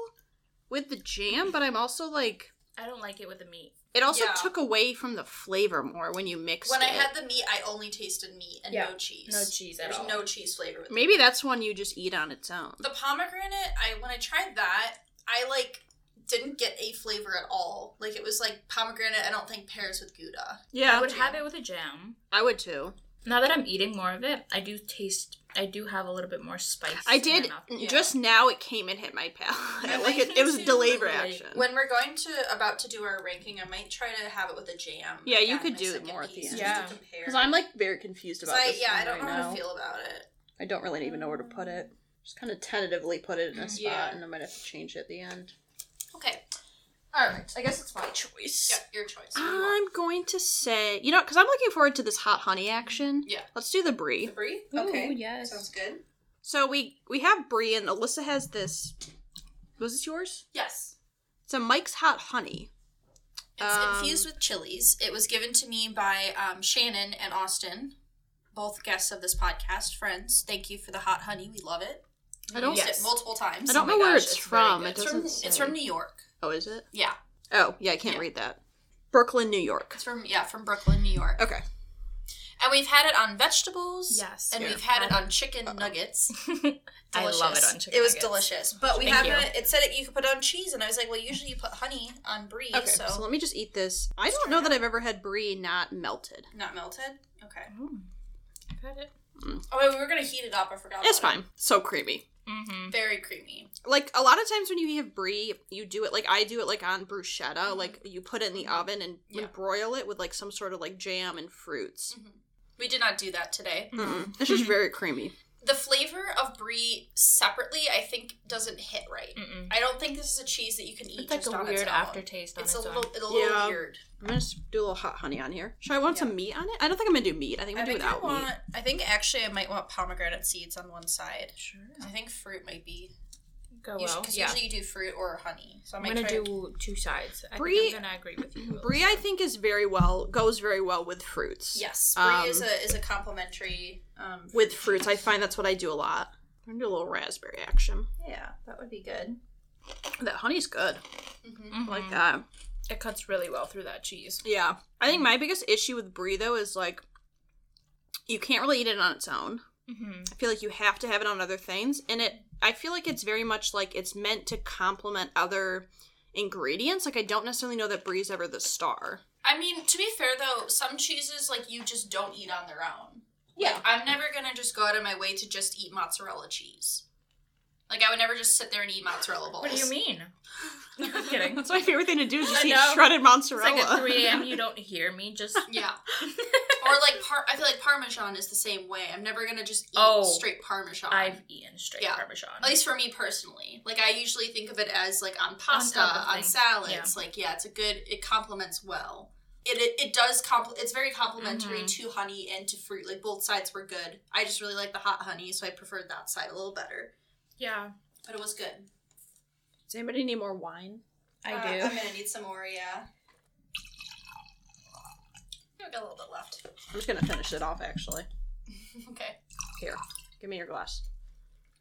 Speaker 2: with the jam, but I'm also like
Speaker 3: I don't like it with the meat.
Speaker 2: it also
Speaker 1: Yeah.
Speaker 2: took away from the flavor more when you mixed
Speaker 1: when
Speaker 2: it.
Speaker 1: I had the meat, I only tasted meat and
Speaker 3: Yeah.
Speaker 1: no cheese.
Speaker 3: No cheese at
Speaker 1: There's
Speaker 3: all.
Speaker 1: no cheese flavor with
Speaker 2: Maybe that's one you just eat on its own.
Speaker 1: The pomegranate, I when I tried that, I like didn't get a flavor at all. Like it was like pomegranate. I don't think pairs with Gouda.
Speaker 2: Yeah,
Speaker 3: I would have it with a jam.
Speaker 2: I would too.
Speaker 3: Now that I'm eating more of it, I do taste. I do have a little bit more spice.
Speaker 2: I did.
Speaker 1: Yeah.
Speaker 2: just now. It came and hit my palate. Like it, it was
Speaker 1: too,
Speaker 2: delayed reaction.
Speaker 1: When we're going to about to do our ranking, I might try to have it with a jam.
Speaker 2: Yeah, you could do it more at the end.
Speaker 3: Yeah.
Speaker 1: compare.
Speaker 2: Because I'm like very confused about
Speaker 1: I,
Speaker 2: this.
Speaker 1: yeah, I don't
Speaker 2: right
Speaker 1: know how to feel about it.
Speaker 2: I don't really even know where to put it. Just kind of tentatively put it in a mm-hmm. spot,
Speaker 1: Yeah.
Speaker 2: and I might have to change it at the end.
Speaker 1: Okay,
Speaker 2: All right, I guess it's my choice.
Speaker 1: yeah, your choice. What do you want?
Speaker 2: I'm going to say, you know, because I'm looking forward to this hot honey action.
Speaker 1: Yeah.
Speaker 2: Let's do the brie.
Speaker 1: The brie.
Speaker 3: Ooh,
Speaker 1: Okay,
Speaker 3: yes.
Speaker 1: sounds good.
Speaker 2: So we we have brie, and Alyssa has this. Was this yours?
Speaker 1: Yes.
Speaker 2: It's a Mike's Hot Honey.
Speaker 1: It's
Speaker 2: Um,
Speaker 1: infused with chilies. It was given to me by um, Shannon and Austin, both guests of this podcast, friends. Thank you for the hot honey. We love it.
Speaker 2: I don't.
Speaker 1: Used
Speaker 3: Yes.
Speaker 1: it multiple times.
Speaker 2: I don't
Speaker 3: Oh my
Speaker 2: know where
Speaker 3: gosh,
Speaker 2: it's,
Speaker 3: it's very
Speaker 2: from.
Speaker 3: good.
Speaker 2: It
Speaker 1: It's
Speaker 2: doesn't.
Speaker 1: from
Speaker 2: say.
Speaker 1: it's from New York.
Speaker 2: Oh, is it?
Speaker 1: Yeah,
Speaker 2: Oh, yeah. I can't
Speaker 1: Yeah.
Speaker 2: read that. Brooklyn, New York.
Speaker 1: it's from yeah from Brooklyn, New York.
Speaker 2: Okay.
Speaker 1: And we've had it on vegetables.
Speaker 3: Yes.
Speaker 1: And
Speaker 2: Yeah.
Speaker 1: we've had it on chicken nuggets.
Speaker 3: I love it
Speaker 1: Delicious.
Speaker 3: on chicken.
Speaker 1: It was
Speaker 3: nuggets.
Speaker 1: delicious. But we
Speaker 3: Thank
Speaker 1: have
Speaker 3: you.
Speaker 1: it. It said it, you could put it on cheese, and I was like, well, usually you put honey on brie,
Speaker 2: Okay.
Speaker 1: so,
Speaker 2: So. let me just eat this. I
Speaker 1: Let's
Speaker 2: don't know that
Speaker 1: out.
Speaker 2: I've ever had brie not melted.
Speaker 1: not melted. Okay.
Speaker 3: Mm. I've had it.
Speaker 1: Oh, wait, we were gonna heat it up. I forgot.
Speaker 2: It's
Speaker 1: about
Speaker 2: fine. So creamy.
Speaker 3: Mm-hmm.
Speaker 1: Very creamy.
Speaker 2: Like a lot of times when you have brie, you do it like I do it like on bruschetta.
Speaker 1: Mhm.
Speaker 2: Like you put it in the
Speaker 1: Mhm.
Speaker 2: oven and you
Speaker 1: Yeah.
Speaker 2: broil it with like some sort of like jam and fruits.
Speaker 1: We did not do that today.
Speaker 2: Mm-mm. It's just very creamy.
Speaker 1: The flavor of brie separately, I think, doesn't hit right.
Speaker 3: Mm-mm.
Speaker 1: I don't think this is a cheese that you can eat
Speaker 3: It's like
Speaker 1: just
Speaker 3: a
Speaker 1: on
Speaker 3: weird
Speaker 1: its own.
Speaker 3: aftertaste on
Speaker 1: It's
Speaker 3: its,
Speaker 1: a little, it's a little
Speaker 2: Yeah.
Speaker 1: weird.
Speaker 2: I'm gonna s- do a little hot honey on here. Should I want some meat on it? I don't think I'm gonna do meat. I think
Speaker 1: I
Speaker 2: I'm gonna
Speaker 1: think
Speaker 2: do
Speaker 1: I
Speaker 2: without
Speaker 1: want.
Speaker 2: meat.
Speaker 1: I think actually I might want pomegranate seeds on one side.
Speaker 3: Sure.
Speaker 1: I think fruit might be
Speaker 3: Go
Speaker 1: because
Speaker 3: well. Yeah.
Speaker 1: usually you do fruit or honey. So I
Speaker 3: I'm gonna do two sides. I
Speaker 2: Brie-
Speaker 3: think I'm gonna agree with you.
Speaker 2: Brie, I think, is very well goes very well with fruits.
Speaker 1: Yes, brie
Speaker 2: Um,
Speaker 1: is a is a complimentary. Um,
Speaker 2: With fruits, I find that's what I do a lot. I'm gonna do a little raspberry action.
Speaker 1: yeah, that would be good.
Speaker 2: That honey's good.
Speaker 1: Mm-hmm.
Speaker 2: I like that.
Speaker 3: It cuts really well through that cheese.
Speaker 2: Yeah. I think my biggest issue with brie though is like you can't really eat it on its own.
Speaker 3: Mm-hmm.
Speaker 2: I feel like you have to have it on other things, and it. I feel like it's very much like it's meant to complement other ingredients. Like I don't necessarily know that brie's ever the star.
Speaker 1: I mean, to be fair though, some cheeses like you just don't eat on their own.
Speaker 2: Yeah.
Speaker 1: Like, I'm never gonna just go out of my way to just eat mozzarella cheese. Like I would never just sit there and eat mozzarella balls.
Speaker 3: What do you mean? I'm kidding.
Speaker 2: That's my favorite thing to do is just
Speaker 3: I
Speaker 2: eat
Speaker 3: know.
Speaker 2: shredded
Speaker 3: It's
Speaker 2: mozzarella.
Speaker 3: like at 3 a.m. You don't hear me. Just
Speaker 1: Yeah. or like par- I feel like Parmesan is the same way. I'm never gonna just eat
Speaker 3: Oh,
Speaker 1: straight Parmesan.
Speaker 3: I've eaten straight
Speaker 1: Yeah.
Speaker 3: Parmesan.
Speaker 1: At least for me personally, like I usually think of it as like on pasta,
Speaker 3: top of
Speaker 1: on, salads.
Speaker 3: Yeah.
Speaker 1: Like yeah, it's a good. It complements well. It it, it does compl- It's very complimentary
Speaker 3: Mhm.
Speaker 1: to honey and to fruit. Like both sides were good. I just really like the hot honey, so I preferred that side a little better.
Speaker 3: Yeah,
Speaker 1: But it was good.
Speaker 2: Does anybody need more wine?
Speaker 3: I
Speaker 1: Uh,
Speaker 3: do.
Speaker 1: I'm gonna need some more. Yeah. I've got a little bit left.
Speaker 2: I'm just gonna finish it off actually.
Speaker 1: okay.
Speaker 2: Here, give me your glass.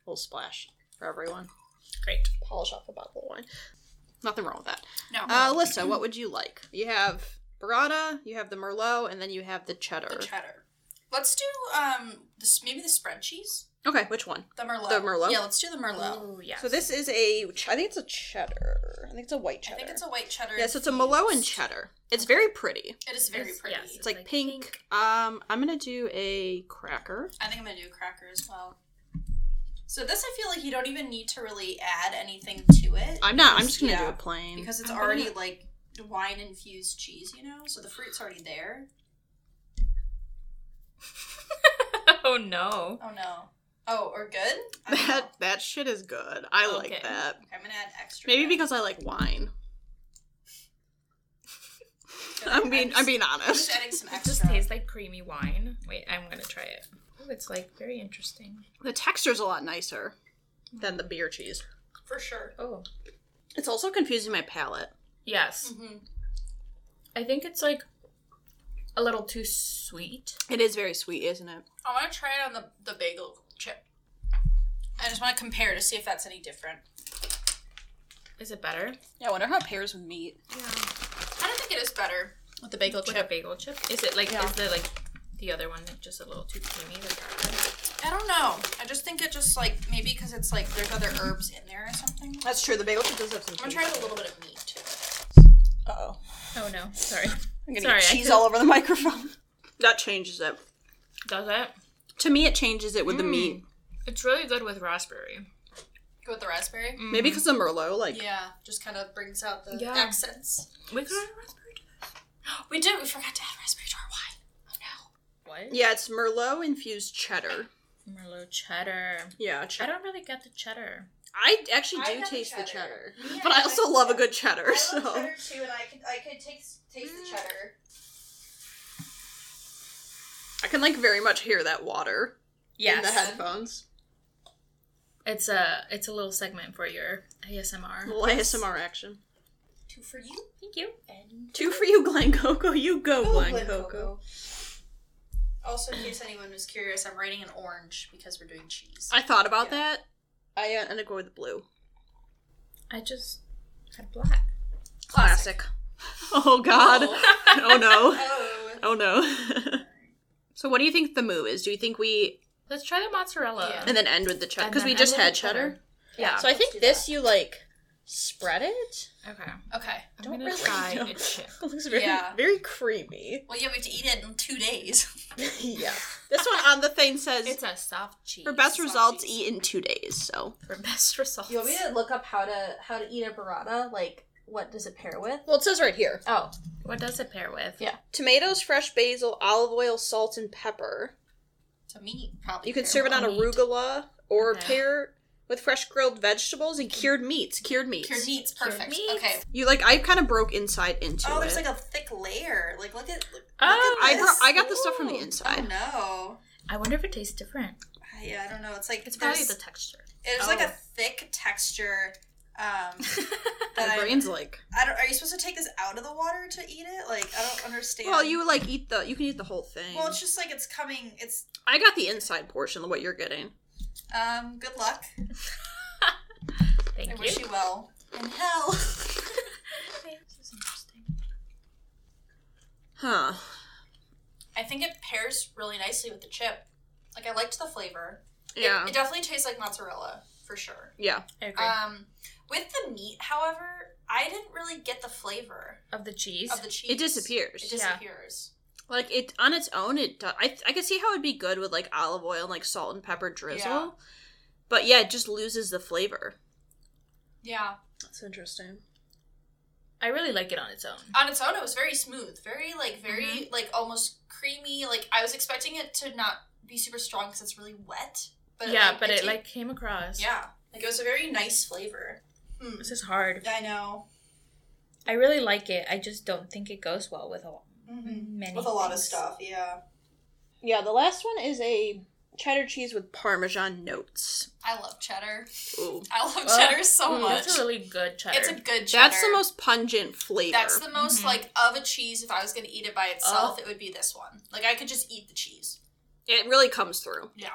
Speaker 2: A little splash for everyone.
Speaker 3: Great.
Speaker 2: Polish off a bottle of wine. Nothing wrong with that.
Speaker 1: No.
Speaker 2: Uh, Alyssa, what would you like? You have burrata, you have the merlot, and then you have the cheddar.
Speaker 1: the cheddar. Let's do um this maybe the spread cheese.
Speaker 2: Okay, which one?
Speaker 1: The merlot.
Speaker 2: The Merlot?
Speaker 1: Yeah, let's do the merlot.
Speaker 3: Oh yes.
Speaker 2: So this is a, ch- I think it's a cheddar. I think it's a white cheddar.
Speaker 1: I think it's a white cheddar.
Speaker 2: yeah, so it's a merlot and cheddar. It's very pretty.
Speaker 1: It is very
Speaker 3: It's-
Speaker 1: pretty.
Speaker 3: yes.
Speaker 2: It's like,
Speaker 3: like
Speaker 2: pink.
Speaker 3: pink.
Speaker 2: Um, I'm gonna do a cracker.
Speaker 1: I think I'm gonna do a cracker as well. So this, I feel like you don't even need to really add anything to it.
Speaker 2: I'm not. I'm just gonna do
Speaker 1: Yeah,
Speaker 2: a plain.
Speaker 1: because it's
Speaker 3: I'm
Speaker 1: already
Speaker 3: gonna-
Speaker 1: like wine infused cheese, you know? So the fruit's already there.
Speaker 3: oh no.
Speaker 1: Oh no. Oh, or good? I don't know.
Speaker 2: That that shit is good. I like that.
Speaker 1: Okay, I'm gonna add extra.
Speaker 2: Maybe
Speaker 1: then.
Speaker 2: because I like wine.
Speaker 1: Good.
Speaker 2: I'm being
Speaker 1: just-
Speaker 2: I'm being
Speaker 1: I'm
Speaker 2: honest.
Speaker 1: just adding some
Speaker 3: It
Speaker 1: extra.
Speaker 3: just tastes like creamy wine. Wait, I'm gonna try it. Oh, it's like very interesting.
Speaker 2: The texture's a lot nicer than the beer cheese.
Speaker 1: for sure.
Speaker 3: Oh.
Speaker 2: It's also confusing my palate.
Speaker 3: Yes.
Speaker 1: hmm
Speaker 3: I think it's like a little too sweet.
Speaker 2: It is very sweet, isn't it?
Speaker 1: I want to try it on the the bagel chip. I just want to compare to see if that's any different.
Speaker 3: Is it better?
Speaker 2: Yeah, I wonder how it pairs with meat.
Speaker 3: Yeah.
Speaker 1: I don't think it is better with the bagel
Speaker 3: With a
Speaker 1: chip.
Speaker 3: bagel chip? Is it like
Speaker 2: Yeah.
Speaker 3: is the like the other one just a little too creamy? The garlic?
Speaker 1: I don't know. I just think it just like maybe because it's like there's other herbs in there or something.
Speaker 2: That's true. The bagel chip does have some.
Speaker 1: I'm gonna try a little bit of meat too.
Speaker 2: Uh oh.
Speaker 3: Oh no, sorry.
Speaker 2: I'm gonna
Speaker 3: Sorry,
Speaker 2: get cheese
Speaker 3: could-
Speaker 2: all over the microphone. That changes it.
Speaker 3: Does it?
Speaker 2: To me, it changes it with the
Speaker 3: Mm.
Speaker 2: meat.
Speaker 3: It's really good with raspberry.
Speaker 1: Go with the raspberry.
Speaker 2: Maybe because of Merlot, like
Speaker 1: Yeah, just kind of brings out the
Speaker 3: Yeah.
Speaker 1: accents.
Speaker 3: We could add raspberry to this.
Speaker 1: We did. We forgot to add raspberry to our wine. Oh no.
Speaker 3: What?
Speaker 2: yeah, it's Merlot infused cheddar.
Speaker 3: Merlot cheddar.
Speaker 2: Yeah,
Speaker 3: I
Speaker 2: cheddar.
Speaker 3: don't really get the cheddar.
Speaker 2: I actually
Speaker 1: I
Speaker 2: do
Speaker 1: have the
Speaker 2: taste the
Speaker 1: cheddar.
Speaker 2: cheddar,
Speaker 1: Yeah,
Speaker 2: but I
Speaker 1: I
Speaker 2: also
Speaker 1: like
Speaker 2: love a good cheddar. so
Speaker 1: too, and I could I could taste taste the cheddar.
Speaker 2: I can like very much hear that water in the headphones.
Speaker 3: It's a it's a little segment for your ASMR.
Speaker 2: Little ASMR action.
Speaker 1: Two for you
Speaker 3: Thank you.
Speaker 1: and
Speaker 2: Two for you, Glen Coco. You go, Glen, Coco.
Speaker 1: Also, in case anyone was curious, I'm writing an orange because we're doing cheese.
Speaker 2: I thought about
Speaker 1: Yeah.
Speaker 2: that. I uh, ended up going with blue.
Speaker 3: I just had black.
Speaker 2: Classic. Oh God. Oh, no.
Speaker 1: Oh.
Speaker 2: Oh no. so what do you think the move is? Do you think we
Speaker 3: Let's try the mozzarella.
Speaker 1: Yeah.
Speaker 2: and then end with the cheddar
Speaker 3: And
Speaker 2: because
Speaker 3: then
Speaker 2: we
Speaker 3: end
Speaker 2: just
Speaker 3: with
Speaker 2: had
Speaker 3: the
Speaker 2: cheddar.
Speaker 3: cheddar. Yeah.
Speaker 2: So I think
Speaker 1: do
Speaker 2: this
Speaker 1: that.
Speaker 2: you like spread it.
Speaker 3: okay.
Speaker 1: Okay.
Speaker 3: I'm
Speaker 2: Don't
Speaker 3: gonna
Speaker 2: really
Speaker 3: try
Speaker 2: know.
Speaker 3: a chip.
Speaker 2: It looks very
Speaker 1: Yeah.
Speaker 2: very creamy.
Speaker 1: Well, yeah, we have to eat it in two days.
Speaker 2: yeah. This one on the thing says
Speaker 3: It's a soft cheese.
Speaker 2: for best
Speaker 1: soft
Speaker 2: results
Speaker 1: cheese.
Speaker 2: eat in two days. So
Speaker 3: for best results.
Speaker 4: You want me to look up how to how to eat a burrata? Like, what does it pair with?
Speaker 2: well, it says right here:
Speaker 4: Oh,
Speaker 3: What does it pair with?
Speaker 4: Yeah.
Speaker 2: tomatoes, fresh basil, olive oil, salt, and pepper.
Speaker 1: to me, probably.
Speaker 2: You can serve it on
Speaker 3: meat.
Speaker 2: arugula or
Speaker 3: Okay.
Speaker 2: pair with fresh grilled vegetables and cured meats. Cured meats.
Speaker 1: Cured meats,
Speaker 3: Cured
Speaker 1: perfect.
Speaker 3: meats.
Speaker 1: Okay.
Speaker 2: You like I kind of broke inside into
Speaker 1: oh,
Speaker 2: it. Oh, it.
Speaker 1: there's like a thick layer. Like, look at. Look,
Speaker 3: Oh,
Speaker 1: look
Speaker 2: I
Speaker 1: at
Speaker 2: bro-
Speaker 1: this.
Speaker 2: I got the stuff from the
Speaker 3: Ooh.
Speaker 2: inside.
Speaker 1: Oh no.
Speaker 3: I wonder if it tastes different.
Speaker 1: Yeah, I don't know. It's like
Speaker 3: It's probably
Speaker 1: there's,
Speaker 3: the texture.
Speaker 1: It's like
Speaker 2: Oh.
Speaker 1: a thick texture. Um, that
Speaker 2: My
Speaker 1: I,
Speaker 2: brain's like.
Speaker 1: I don't. Are you supposed to take this out of the water to eat it? Like, I don't understand.
Speaker 2: Well, you like eat the. You can eat the whole thing.
Speaker 1: Well, it's just like it's coming. It's
Speaker 2: I got the inside portion of what you're getting.
Speaker 1: um. Good luck.
Speaker 3: Thank
Speaker 1: I
Speaker 3: you.
Speaker 1: wish you well. In hell.
Speaker 3: this is interesting.
Speaker 2: Huh.
Speaker 1: I think it pairs really nicely with the chip. Like I liked the flavor. It-
Speaker 2: Yeah.
Speaker 1: It, definitely tastes like mozzarella for sure.
Speaker 2: yeah.
Speaker 3: I agree.
Speaker 1: Um, with the meat, however, I didn't really get the flavor
Speaker 3: of the cheese.
Speaker 1: of the cheese.
Speaker 2: It disappears.
Speaker 1: It
Speaker 3: Yeah.
Speaker 1: Disappears.
Speaker 2: Like it on its own, it. Do- I I could see how it'd be good with like olive oil and like salt and pepper drizzle.
Speaker 1: Yeah.
Speaker 2: But yeah, it just loses the flavor.
Speaker 1: Yeah.
Speaker 2: That's interesting.
Speaker 3: I really like it on its own.
Speaker 1: On its own, it was very smooth, very like very mm-hmm. like almost creamy. Like I was expecting it to not be super strong because it's really wet. But
Speaker 3: yeah,
Speaker 1: like,
Speaker 3: but it
Speaker 1: ta-
Speaker 3: like came across.
Speaker 1: yeah, like it was a very nice flavor. Hmm.
Speaker 3: This is hard.
Speaker 1: I know.
Speaker 3: I really like it. I just don't think it goes well with a
Speaker 1: Mm-hmm.
Speaker 3: many
Speaker 1: With a lot of stuff, yeah.
Speaker 2: Yeah, the last one is a cheddar cheese with parmesan notes.
Speaker 1: I love cheddar.
Speaker 2: Ooh.
Speaker 1: I love
Speaker 3: Well,
Speaker 1: cheddar so
Speaker 2: mm,
Speaker 1: much.
Speaker 3: That's a really good cheddar.
Speaker 1: it's a good cheddar.
Speaker 2: That's the most pungent flavor.
Speaker 1: That's the most
Speaker 3: Mhm.
Speaker 1: like of a cheese. If I was gonna eat it by itself, it would be this one. Like I could just eat the cheese.
Speaker 2: It really comes through.
Speaker 1: Yeah.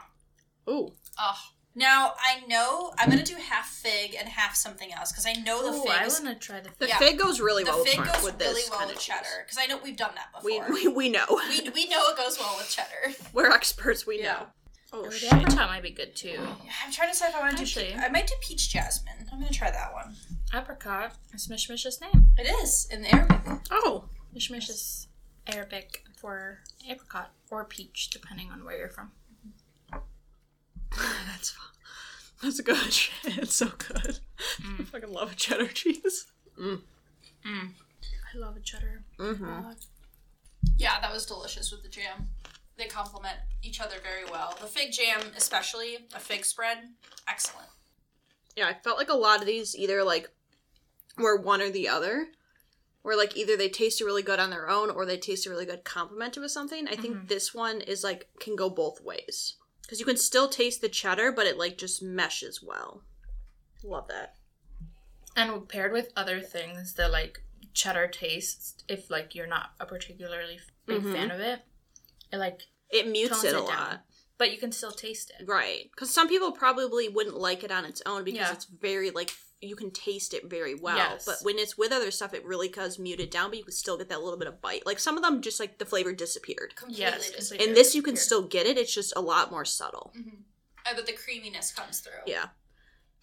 Speaker 2: Ooh.
Speaker 1: Oh. Now I know I'm gonna do half fig and half something else because I know the
Speaker 3: Ooh,
Speaker 1: fig.
Speaker 3: I want to try the fig.
Speaker 2: The
Speaker 1: Yeah.
Speaker 2: fig goes really
Speaker 1: the
Speaker 2: well
Speaker 1: fig
Speaker 2: with,
Speaker 1: goes
Speaker 2: with this
Speaker 1: really well with cheddar because I know we've done that before.
Speaker 2: we we know.
Speaker 1: we, we know it goes well with cheddar.
Speaker 2: We're experts. We
Speaker 1: Yeah.
Speaker 2: know. Oh,
Speaker 3: Oh,
Speaker 2: shit.
Speaker 3: apricot might be good too.
Speaker 1: I'm trying to decide if I want to do. Pe- I might do peach jasmine. I'm gonna try that one.
Speaker 3: Apricot is Mishmish's name.
Speaker 1: It is in the Arabic.
Speaker 2: Oh.
Speaker 3: Mishmish is Arabic for apricot or peach, depending on where you're from.
Speaker 2: That's fun. That's good shit. It's so good. I fucking love a cheddar cheese. Mm.
Speaker 3: Mm. I love a cheddar.
Speaker 2: Mm-hmm.
Speaker 1: Yeah, that was delicious with the jam. They complement each other very well. The fig jam, especially a fig spread, excellent.
Speaker 2: Yeah, I felt like a lot of these either like were one or the other. Where like either they tasted really good on their own or they tasted really good complemented with something. I think
Speaker 3: Mhm.
Speaker 2: this one is like can go both ways. Because you can still taste the cheddar, but it like just meshes well. Love that.
Speaker 3: And paired with other things, the like cheddar taste, if like you're not a particularly big
Speaker 2: Mhm.
Speaker 3: fan of it, it like
Speaker 2: It mutes it a
Speaker 3: it down.
Speaker 2: lot.
Speaker 3: But you can still taste it.
Speaker 2: Right. Because some people probably wouldn't like it on its own because
Speaker 3: Yeah.
Speaker 2: it's very like you can taste it very well.
Speaker 3: Yes.
Speaker 2: But when it's with other stuff, it really does mute it down, but you can still get that little bit of bite. Like some of them, just like the flavor disappeared.
Speaker 1: Completely
Speaker 3: Yes,
Speaker 1: disappeared.
Speaker 3: completely.
Speaker 2: In this, you can
Speaker 3: disappeared.
Speaker 2: still get it. It's just a lot more subtle.
Speaker 1: Mhm. Uh, but the creaminess comes through.
Speaker 2: Yeah.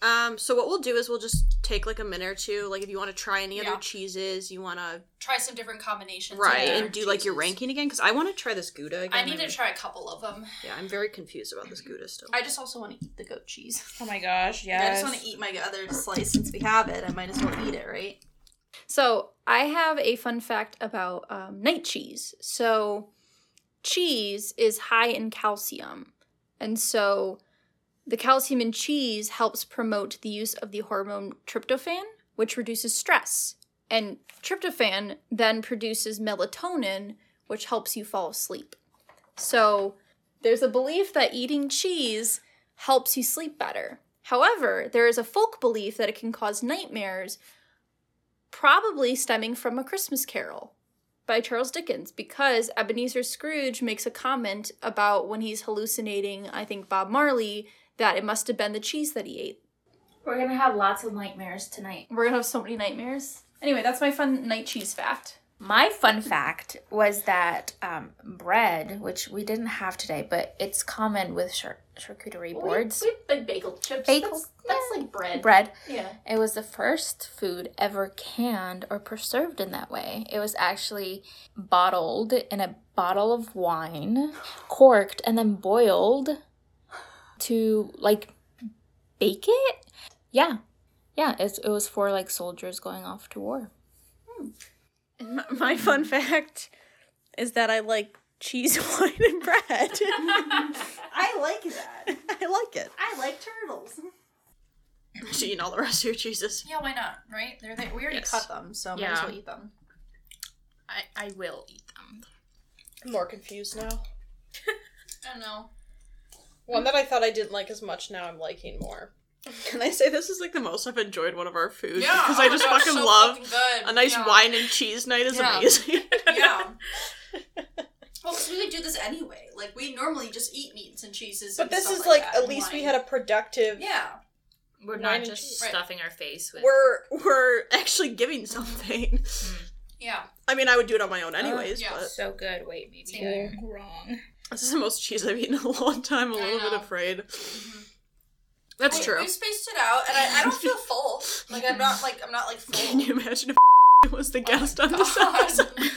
Speaker 2: Um. So what we'll do is we'll just take like a minute or two. Like if you want to try any
Speaker 1: Yeah.
Speaker 2: other cheeses, you want to
Speaker 1: Try some different combinations.
Speaker 2: right and do like your ranking again because I want to try this Gouda again.
Speaker 1: I need to
Speaker 2: I'm-
Speaker 1: try a couple of them.
Speaker 2: Yeah, I'm very confused about this Gouda still.
Speaker 4: I just also want to eat the goat cheese.
Speaker 3: Oh my gosh,
Speaker 4: I just want to eat my other slice since we have it. I might as well eat it, right?
Speaker 5: So I have a fun fact about um, night cheese. So cheese is high in calcium, and so the calcium in cheese helps promote the use of the hormone tryptophan, which reduces stress. And tryptophan then produces melatonin, which helps you fall asleep. So there's a belief that eating cheese helps you sleep better. However, there is a folk belief that it can cause nightmares probably stemming from A Christmas Carol by Charles Dickens, because Ebenezer Scrooge makes a comment about when he's hallucinating, I think, Bob Marley, that it must have been the cheese that he ate.
Speaker 3: We're gonna have lots of nightmares tonight.
Speaker 5: We're gonna have so many nightmares. Anyway, that's my fun night cheese fact.
Speaker 3: My fun fact was that um, bread, which we didn't have today, but it's common with char- charcuterie boards.
Speaker 5: We, we have bagel chips.
Speaker 3: Bagel-
Speaker 5: That's, that's like bread.
Speaker 3: Bread.
Speaker 5: Yeah.
Speaker 3: It was the first food ever canned or preserved in that way. It was actually bottled in a bottle of wine, corked, and then boiled to like bake it. Yeah. Yeah, it's, it was for like soldiers going off to war. Hmm.
Speaker 2: And my, my fun fact is that I like cheese, wine, and bread.
Speaker 4: I like that.
Speaker 2: I like it.
Speaker 4: I like turtles.
Speaker 2: Just eating all the rest of your cheeses.
Speaker 1: Yeah, why not? Right? They're there.
Speaker 4: We already
Speaker 2: Yes.
Speaker 4: cut them, so might as
Speaker 3: Yeah.
Speaker 4: well eat them.
Speaker 3: I, I will eat them.
Speaker 2: I'm more confused now.
Speaker 1: I don't know.
Speaker 2: One that I thought I didn't like as much, now I'm liking more. Can I say this is like the most I've enjoyed one of our foods?
Speaker 1: Yeah,
Speaker 2: because
Speaker 1: oh
Speaker 2: I just
Speaker 1: gosh,
Speaker 2: fucking
Speaker 1: so
Speaker 2: love
Speaker 1: fucking
Speaker 2: a nice
Speaker 1: Yeah.
Speaker 2: wine and cheese night is
Speaker 1: Yeah.
Speaker 2: amazing.
Speaker 1: Yeah. Well, because we would do this anyway. Like we normally just eat meats and cheeses.
Speaker 2: but
Speaker 1: and
Speaker 2: this
Speaker 1: stuff
Speaker 2: is
Speaker 1: like,
Speaker 2: like, at
Speaker 1: and
Speaker 2: least we had a productive.
Speaker 1: Yeah.
Speaker 3: We're not just
Speaker 2: cheese.
Speaker 1: Right.
Speaker 3: stuffing our face with.
Speaker 2: We're we're actually giving something.
Speaker 1: Yeah.
Speaker 2: I mean, I would do it on my own anyways,
Speaker 1: yeah.
Speaker 2: but
Speaker 3: so good. Wait, maybe
Speaker 1: Same.
Speaker 3: Wrong.
Speaker 2: This is the most cheese I've eaten in a long time. I'm a
Speaker 1: I
Speaker 2: little bit
Speaker 1: know.
Speaker 2: afraid.
Speaker 1: Mhm.
Speaker 2: That's
Speaker 1: we,
Speaker 2: true.
Speaker 1: We spaced it out, and I, I don't feel full. Like I'm not like I'm not like full.
Speaker 2: Can you imagine if it was the guest on
Speaker 1: God.
Speaker 2: this episode?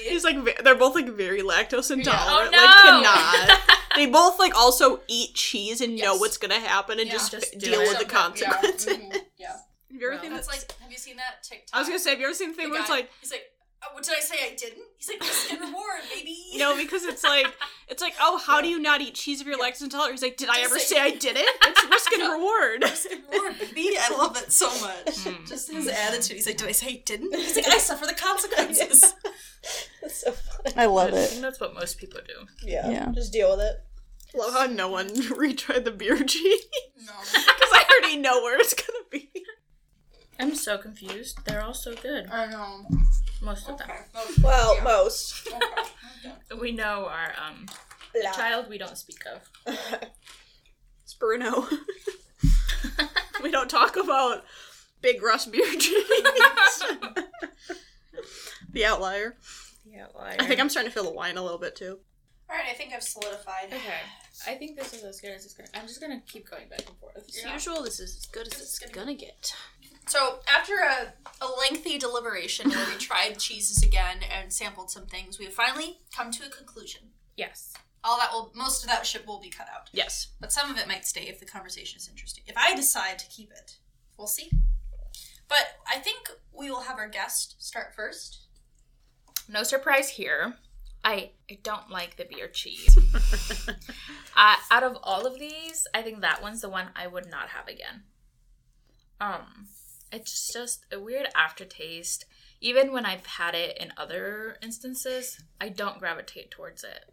Speaker 2: He's like they're both like very lactose intolerant.
Speaker 3: Oh
Speaker 2: intolerant.
Speaker 3: no!
Speaker 2: Like cannot. they both like also eat cheese and know what's gonna happen and
Speaker 1: Yeah.
Speaker 2: just,
Speaker 3: Just
Speaker 2: deal
Speaker 3: it.
Speaker 2: with the consequences.
Speaker 1: Yeah. mhm, yeah.
Speaker 2: Have you ever
Speaker 3: No.
Speaker 2: seen
Speaker 1: That's
Speaker 2: that?
Speaker 1: like. Have you seen that TikTok?
Speaker 2: I was gonna say, have you ever seen the
Speaker 1: The
Speaker 2: thing where it's like,
Speaker 1: he's like, oh, what did I say? I didn't. He's like, risk and reward, baby.
Speaker 2: no, because it's like, it's like, oh, how do you not eat cheese if you're lactose intolerant? He's like, did I
Speaker 1: Just
Speaker 2: ever
Speaker 1: say-
Speaker 2: say I didn't? It's risk and reward.
Speaker 1: risk and reward, baby. I love it so much.
Speaker 3: Mm.
Speaker 1: Just his attitude. He's like, did I say I didn't? He's like, I suffer the consequences.
Speaker 2: That's so funny.
Speaker 4: I love it.
Speaker 3: think that's what most people do.
Speaker 2: Yeah,
Speaker 4: Yeah.
Speaker 2: just deal with it. Love how no one retried the beer cheese
Speaker 1: no.
Speaker 2: because I already know where it's gonna be.
Speaker 3: I'm so confused. They're all so good.
Speaker 1: I know.
Speaker 3: Most of them.
Speaker 1: Okay.
Speaker 2: Well,
Speaker 1: Yeah.
Speaker 2: most.
Speaker 1: Okay. Okay.
Speaker 3: We know our um child we don't speak of.
Speaker 2: it's Bruno. we don't talk about Big Russ beer cheese. the outlier.
Speaker 3: Yeah,
Speaker 2: I think I'm starting to feel the wine a little bit too.
Speaker 1: All right, I think I've solidified.
Speaker 3: Okay. I think this is as good as it's gonna. I'm just gonna keep going back and forth.
Speaker 2: As usual, this is as good as it's gonna get.
Speaker 1: So after a, a lengthy deliberation where we tried cheeses again and sampled some things, we have finally come to a conclusion.
Speaker 3: Yes.
Speaker 1: All that will, most of that shit will be cut out,
Speaker 2: Yes.
Speaker 1: but some of it might stay if the conversation is interesting. If I decide to keep it, we'll see. But I think we will have our guest start first.
Speaker 3: No surprise here. I, I don't like the beer cheese. uh, out of all of these, I think that one's the one I would not have again. Um, it's just a weird aftertaste. Even when I've had it in other instances, I don't gravitate towards it,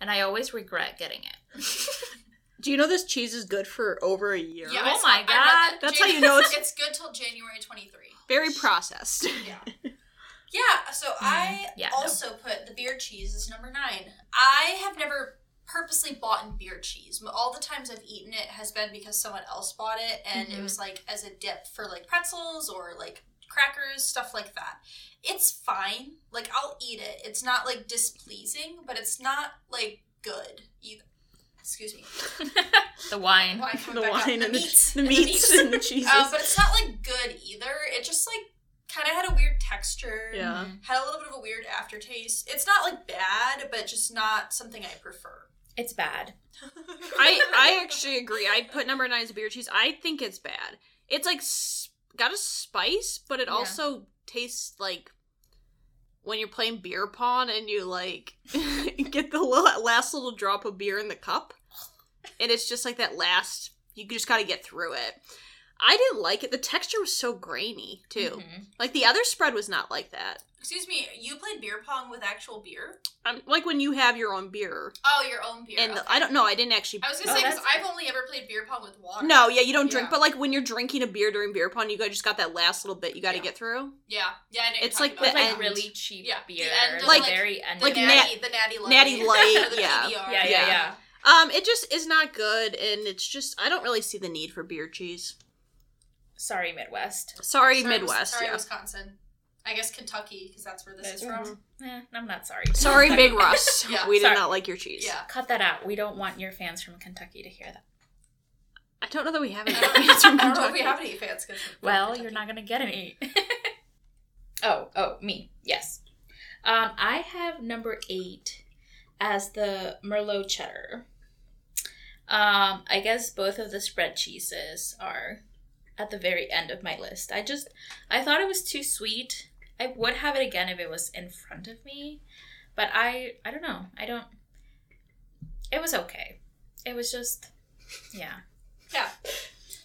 Speaker 3: and I always regret getting it.
Speaker 2: Do you know this cheese is good for over a year?
Speaker 1: Yeah,
Speaker 3: Oh my God.
Speaker 1: that.
Speaker 2: That's how you know it's-
Speaker 1: it's good till January 23.
Speaker 2: Very processed.
Speaker 1: Yeah. Yeah, so I mm,
Speaker 3: yeah, no.
Speaker 1: also put the beer cheese as number nine. I have never purposely bought in beer cheese. All the times I've eaten it has been because someone else bought it and it
Speaker 3: Mhm.
Speaker 1: was like as a dip for like pretzels or like crackers, stuff like that. It's fine. Like I'll eat it. It's not like displeasing, but it's not like good either. Excuse me.
Speaker 3: the wine.
Speaker 1: Wine coming
Speaker 2: the
Speaker 1: back up.
Speaker 2: wine and
Speaker 1: meats.
Speaker 2: the, the meats and the cheeses.
Speaker 1: Uh, but it's not like good either. It just like kind of had a weird texture.
Speaker 2: yeah.
Speaker 1: Had a little bit of a weird aftertaste. It's not like bad, but just not something I prefer.
Speaker 3: It's bad.
Speaker 2: I I actually agree. I'd put number nine as beer cheese. I think it's bad. It's like got a spice, but it
Speaker 3: Yeah.
Speaker 2: also tastes like when you're playing beer pong and you like get the little, last little drop of beer in the cup, and it's just like that last. You just got to get through it. I didn't like it. The texture was so grainy too.
Speaker 3: Mhm.
Speaker 2: Like the other spread was not like that.
Speaker 1: Excuse me, you played beer pong with actual beer?
Speaker 2: Um, like when you have your own beer,
Speaker 1: Oh, your own beer.
Speaker 2: and
Speaker 1: okay.
Speaker 2: I don't know. I didn't actually.
Speaker 1: I was gonna
Speaker 3: Oh,
Speaker 1: say because I've only ever played beer pong with water.
Speaker 2: No, yeah, you don't drink,
Speaker 1: Yeah.
Speaker 2: but like when you're drinking a beer during beer pong, you got just got that last little bit you got to
Speaker 1: Yeah.
Speaker 2: get through.
Speaker 1: Yeah, yeah. I know what
Speaker 2: It's like
Speaker 1: talking
Speaker 3: It's
Speaker 2: the
Speaker 1: about.
Speaker 3: like
Speaker 2: end.
Speaker 3: really cheap
Speaker 1: Yeah, the
Speaker 3: beer.
Speaker 1: end of,
Speaker 3: like,
Speaker 2: like-
Speaker 3: very end.
Speaker 2: like
Speaker 3: of
Speaker 1: natty, the natty light,
Speaker 2: Natty Light, yeah.
Speaker 3: Yeah, yeah,
Speaker 2: Yeah.
Speaker 3: yeah.
Speaker 2: Um, it just is not good, and it's just I don't really see the need for beer cheese.
Speaker 3: Sorry, Midwest.
Speaker 2: Sorry,
Speaker 1: Sorry,
Speaker 2: Midwest.
Speaker 1: Sorry,
Speaker 2: yeah.
Speaker 1: Wisconsin. I guess Kentucky because that's where this
Speaker 3: That's
Speaker 1: is from.
Speaker 3: Eh, I'm not sorry.
Speaker 2: Sorry, Big Russ.
Speaker 1: Yeah,
Speaker 2: we did
Speaker 3: sorry.
Speaker 2: not like your cheese.
Speaker 1: Yeah.
Speaker 3: Cut that out. We don't want your fans from Kentucky to hear that.
Speaker 2: I don't know that we have any fans from
Speaker 1: I don't know if we
Speaker 2: Kentucky.
Speaker 1: have any fans. 'cause we're
Speaker 3: Well,
Speaker 1: from
Speaker 3: you're not gonna get any. oh, oh, me. Yes. Um, I have number eight as the Merlot cheddar. Um, I guess both of the spread cheeses are at the very end of my list. I just I thought it was too sweet. I would have it again if it was in front of me, but I I don't know. I don't. It was okay. It was just, yeah.
Speaker 1: Yeah.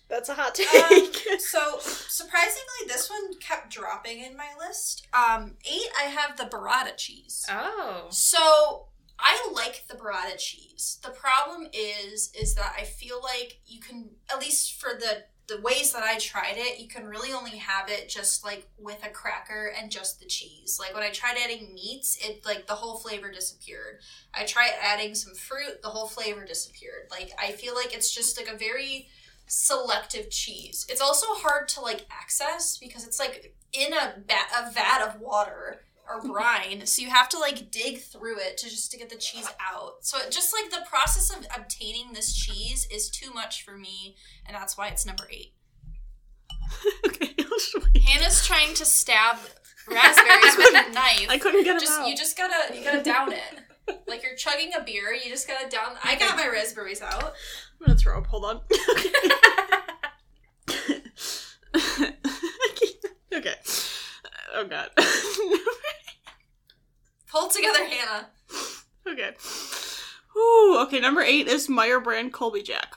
Speaker 2: That's a hot
Speaker 1: Um, so surprisingly, this one kept dropping in my list. Um, eight, I have the burrata cheese.
Speaker 3: Oh.
Speaker 1: So I like the burrata cheese. The problem is, is that I feel like you can, at least for the the ways that I tried it, you can really only have it just like with a cracker and just the cheese. Like when I tried adding meats, it like the whole flavor disappeared. I tried adding some fruit, the whole flavor disappeared. Like I feel like it's just like a very selective cheese. It's also hard to like access because it's like in a, ba- a vat of water or brine, so you have to like dig through it to just to get the cheese out. So it just like the process of obtaining this cheese is too much for me, and that's why it's number eight.
Speaker 2: okay, I'll just wait.
Speaker 1: Hannah's trying to stab raspberries with a knife.
Speaker 2: I couldn't get them
Speaker 1: just
Speaker 2: out.
Speaker 1: you just gotta you gotta down it. Like you're chugging a beer, you just gotta down. I got my raspberries out.
Speaker 2: I'm gonna throw up. Hold on. okay. Oh god.
Speaker 1: Pull together, Hannah.
Speaker 2: okay. Ooh, okay, number eight is Meijer brand Colby Jack.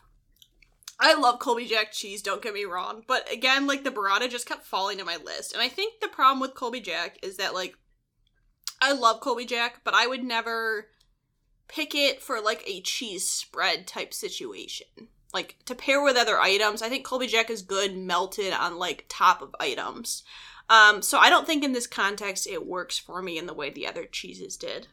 Speaker 2: I love Colby Jack cheese, don't get me wrong. But again, like the burrata just kept falling to my list. And I think the problem with Colby Jack is that like I love Colby Jack, but I would never pick it for like a cheese spread type situation. Like to pair with other items. I think Colby Jack is good melted on like top of items. Um, so I don't think in this context it works for me in the way the other cheeses did.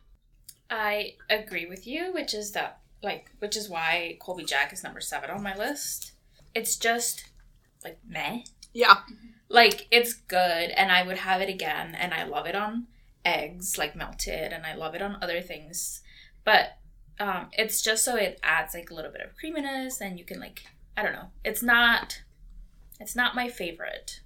Speaker 3: I agree with you, which is that like which is why Colby Jack is number seven on my list. It's just like meh.
Speaker 2: Yeah.
Speaker 3: Like it's good and I would have it again and I love it on eggs like melted and I love it on other things. But um it's just so it adds like a little bit of creaminess and you can like I don't know. It's not it's not my favorite.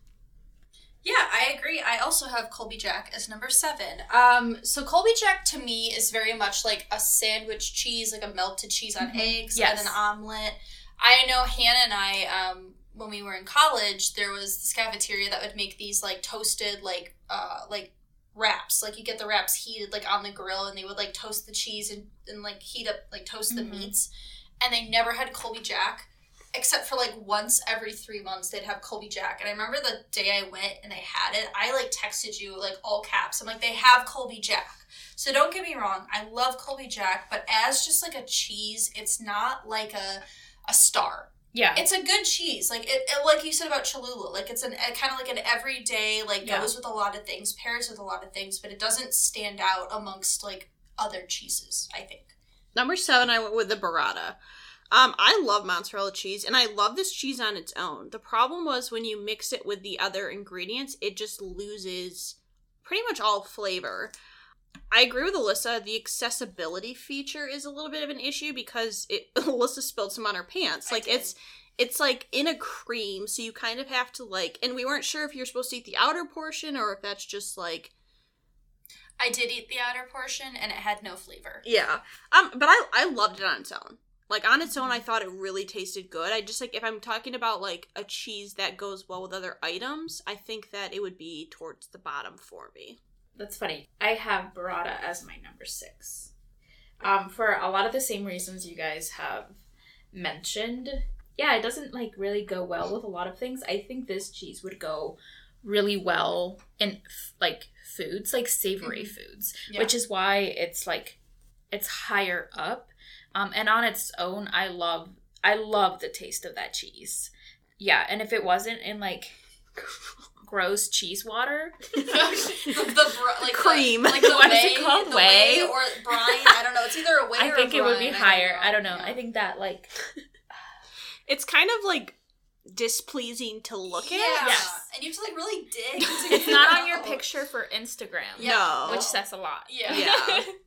Speaker 1: Yeah, I agree. I also have Colby Jack as number seven. Um, so Colby Jack to me is very much like a sandwich cheese, like a melted cheese on
Speaker 3: Mhm.
Speaker 1: eggs
Speaker 3: Yes.
Speaker 1: and an omelet. I know Hannah and I, um, when we were in college, there was this cafeteria that would make these like toasted like uh like wraps. Like you get the wraps heated like on the grill and they would like toast the cheese and, and like heat up like toast the
Speaker 3: Mhm.
Speaker 1: meats. And they never had Colby Jack. Except for like once every three months they'd have Colby Jack. And I remember the day I went and they had it, I like texted you like all caps. I'm like, they have Colby Jack. So don't get me wrong, I love Colby Jack, but as just like a cheese, it's not like a a star.
Speaker 3: Yeah.
Speaker 1: It's a good cheese, like it, it- like you said about Cholula. Like it's an kind of like an everyday, like
Speaker 3: Yeah.
Speaker 1: goes with a lot of things, pairs with a lot of things, but it doesn't stand out amongst like other cheeses. I think.
Speaker 2: Number seven, I went with the burrata. Um, I love mozzarella cheese, and I love this cheese on its own. The problem was when you mix it with the other ingredients, it just loses pretty much all flavor. I agree with Alyssa. The accessibility feature is a little bit of an issue because it Alyssa spilled some on her pants. Like it's it's like in a cream, so you kind of have to like. And we weren't sure if you're supposed to eat the outer portion or if that's just like
Speaker 1: I did eat the outer portion, and it had no flavor.
Speaker 2: Yeah. Um, but I I loved it on its own. Like on its own,
Speaker 1: Mm-hmm.
Speaker 2: I thought it really tasted good. I just like if I'm talking about like a cheese that goes well with other items, I think that it would be towards the bottom for me.
Speaker 3: That's funny. I have burrata as my number six. Um, for a lot of the same reasons you guys have mentioned. Yeah, it doesn't like really go well with a lot of things. I think this cheese would go really well in f- like foods, like savory foods,
Speaker 1: Yeah.
Speaker 3: which is why it's like it's higher up. Um, and on its own, I love I love the taste of that cheese. Yeah, and if it wasn't in like gross cheese water,
Speaker 1: the, the br- like
Speaker 2: Cream.
Speaker 1: the, like the
Speaker 3: What is
Speaker 1: whey,
Speaker 3: it called?
Speaker 1: the
Speaker 3: way?
Speaker 1: whey or brine. I don't know. It's either a whey
Speaker 3: I
Speaker 1: or
Speaker 3: think
Speaker 1: a
Speaker 3: it would be higher. I don't know.
Speaker 1: Yeah.
Speaker 3: I think that like
Speaker 2: It's kind of like displeasing to look
Speaker 1: yeah.
Speaker 2: at.
Speaker 3: Yes.
Speaker 1: and you have to like really dig.
Speaker 3: it's not
Speaker 1: it
Speaker 3: on your picture for Instagram.
Speaker 1: Yeah.
Speaker 2: No.
Speaker 3: Which says a lot.
Speaker 1: Yeah.
Speaker 2: Yeah.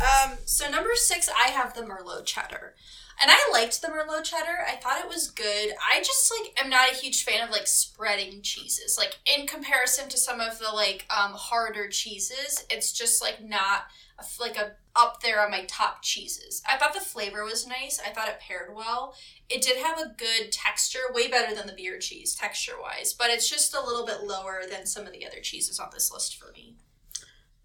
Speaker 1: Um, so number six, I have the Merlot cheddar. And I liked the Merlot cheddar. I thought it was good. I just like am not a huge fan of like spreading cheeses. Like in comparison to some of the like um harder cheeses, it's just like not a, like a up there on my top cheeses. I thought the flavor was nice. I thought it paired well. It did have a good texture, way better than the beer cheese texture wise, but it's just a little bit lower than some of the other cheeses on this list for me.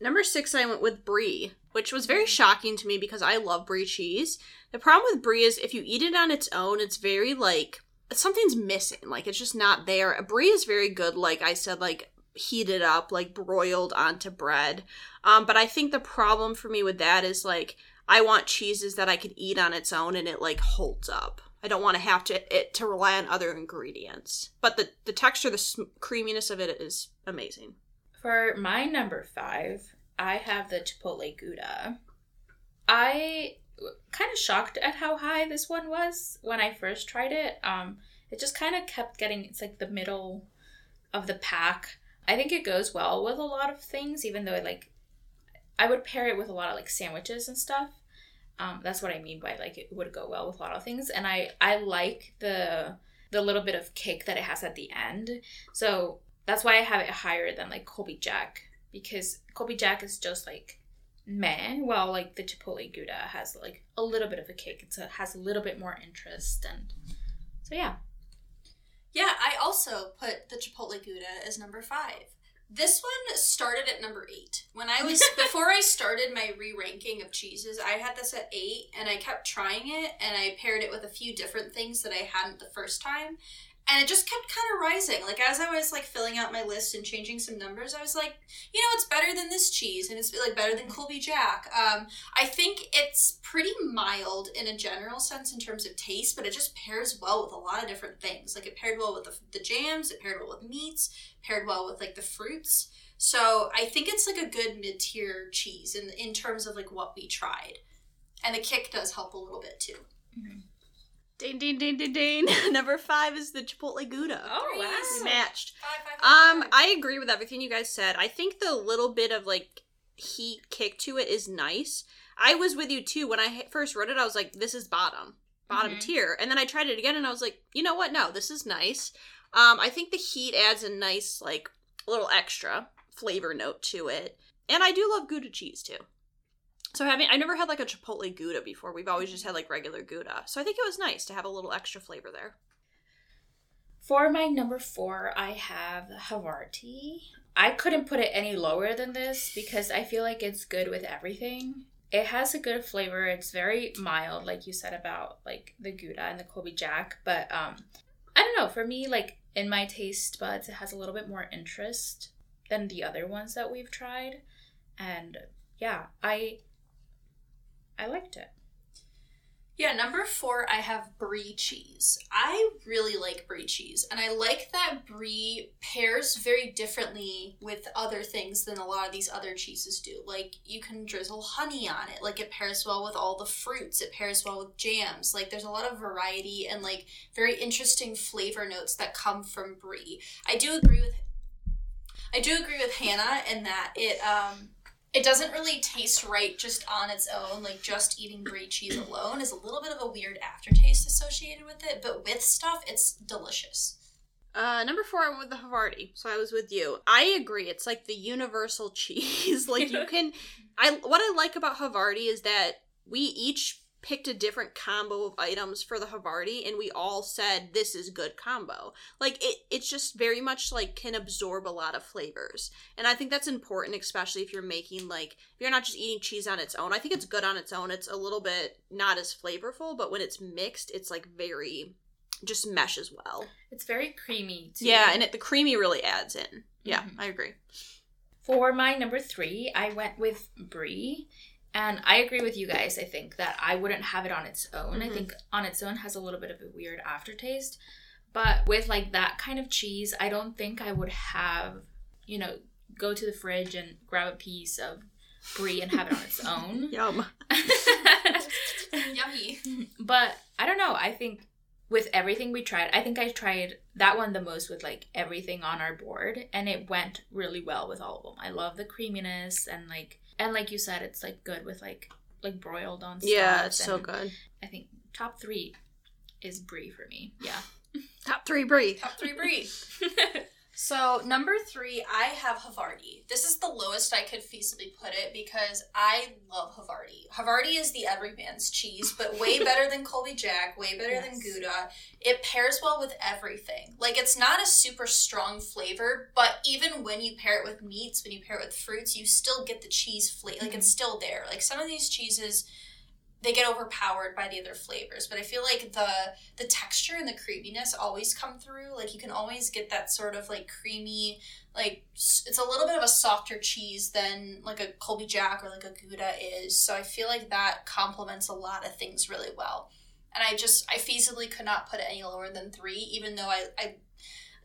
Speaker 2: Number six, I went with brie, which was very shocking to me because I love brie cheese. The problem with brie is if you eat it on its own, it's very like something's missing. Like it's just not there. A Brie is very good, like I said, like heated up, like broiled onto bread. Um, but I think the problem for me with that is like I want cheeses that I could eat on its own and it like holds up. I don't want to have to it to rely on other ingredients. But the the texture, the sm- creaminess of it is amazing.
Speaker 3: For my number five, I have the Chipotle Gouda. I kind of shocked at how high this one was when I first tried it. Um, it just kind of kept getting, it's like the middle of the pack. I think it goes well with a lot of things, even though it like, I would pair it with a lot of like sandwiches and stuff. Um, that's what I mean by like it would go well with a lot of things, and I I like the the little bit of kick that it has at the end. So that's why I have it higher than like Colby Jack because Colby Jack is just like meh, while like the Chipotle Gouda has like a little bit of a kick. It's a, has a little bit more interest and so yeah.
Speaker 1: Yeah, I also put the Chipotle Gouda as number five. This one started at number eight. When I was before I started my re-ranking of cheeses, I had this at eight, and I kept trying it, and I paired it with a few different things that I hadn't the first time, and it just kept kind of rising. Like as I was like filling out my list and changing some numbers, I was like, you know, it's better than this cheese, and it's like better than Colby Jack. Um, I think it's pretty mild in a general sense in terms of taste, but it just pairs well with a lot of different things. Like it paired well with the, the jams, it paired well with meats, paired well with like the fruits. So I think it's like a good mid tier cheese in in terms of like what we tried, and the kick does help a little bit too.
Speaker 2: Ding ding ding ding ding. Number five is the Chipotle Gouda.
Speaker 3: Oh
Speaker 1: wow.
Speaker 2: Matched.
Speaker 1: Five, five, five,
Speaker 2: Um. I agree with everything you guys said. I think the little bit of like heat kick to it is nice. I was with you too when I first wrote it. I was like, "This is bottom, bottom
Speaker 3: Mhm.
Speaker 2: tier," and then I tried it again, and I was like, "You know what? No, this is nice." Um, I think the heat adds a nice like little extra flavor note to it, and I do love Gouda cheese too. So having, I never had like a Chipotle Gouda before. We've always just had like regular Gouda, so I think it was nice to have a little extra flavor there.
Speaker 3: For my number four, I have Havarti. I couldn't put it any lower than this because I feel like it's good with everything. It has a good flavor. It's very mild, like you said about like the Gouda and the Colby Jack. But um, I don't know. For me, like in my taste buds, it has a little bit more interest than the other ones that we've tried. And yeah, I I liked it.
Speaker 1: Yeah, number four, I have brie cheese. I really like brie cheese, and I like that brie pairs very differently with other things than a lot of these other cheeses do. Like, you can drizzle honey on it, like, it pairs well with all the fruits, it pairs well with jams. Like, there's a lot of variety and, like, very interesting flavor notes that come from brie. I do agree with. I do agree with Hannah in that it um it doesn't really taste right just on its own. Like just eating brie cheese alone is a little bit of a weird aftertaste associated with it, but with stuff, it's delicious.
Speaker 2: Uh, number four, I went with the Havarti, so I was with you. I agree. It's like the universal cheese. like you can, I what I like about Havarti is that we each picked a different combo of items for the Havarti, and we all said this is good combo. Like it, it's just very much like can absorb a lot of flavors, and I think that's important, especially if you're making like if you're not just eating cheese on its own. I think it's good on its own. It's a little bit not as flavorful, but when it's mixed, it's like very just meshes well.
Speaker 3: It's very creamy too.
Speaker 2: Yeah, and it, the creamy really adds in. Yeah,
Speaker 3: Mhm.
Speaker 2: I agree.
Speaker 3: For my number three, I went with brie. And I agree with you guys. I think that I wouldn't have it on its own. I
Speaker 2: Mhm.
Speaker 3: think on its own has a little bit of a weird aftertaste. But with like that kind of cheese, I don't think I would have, you know, go to the fridge and grab a piece of brie and have it on its own.
Speaker 2: Yum.
Speaker 1: Yummy.
Speaker 3: but I don't know. I think with everything we tried, I think I tried that one the most with like everything on our board, and it went really well with all of them. I love the creaminess and like and like you said, it's like good with like like broiled on stuff.
Speaker 2: Yeah, it's so good.
Speaker 3: I think top three is brie for me. Yeah.
Speaker 2: Top three brie.
Speaker 1: Top three brie. So number three, I have Havarti. This is the lowest I could feasibly put it because I love Havarti. Havarti is the everyman's cheese, but way better than Colby Jack, way better than Gouda. It pairs well with everything. Like it's not a super strong flavor, but even when you pair it with meats, when you pair it with fruits, you still get the cheese flavor. Like it's mm-hmm. still there. Like some of these cheeses they get overpowered by the other flavors, but I feel like the the texture and the creaminess always come through. Like you can always get that sort of like creamy, like it's a little bit of a softer cheese than like a Colby Jack or like a Gouda is. So I feel like that complements a lot of things really well. And I just I feasibly could not put it any lower than three, even though I, I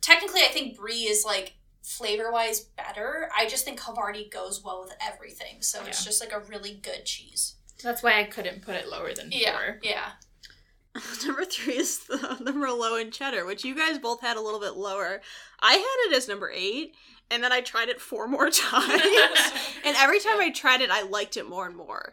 Speaker 1: technically I think brie is like flavor wise better. I just think Havarti goes well with everything. So it's just like a really good cheese.
Speaker 3: That's why I couldn't put it lower than
Speaker 1: Yeah,
Speaker 3: four.
Speaker 1: yeah.
Speaker 2: number three is the, the Merlot and cheddar, which you guys both had a little bit lower. I had it as number eight, and then I tried it four more times. and every time I tried it, I liked it more and more.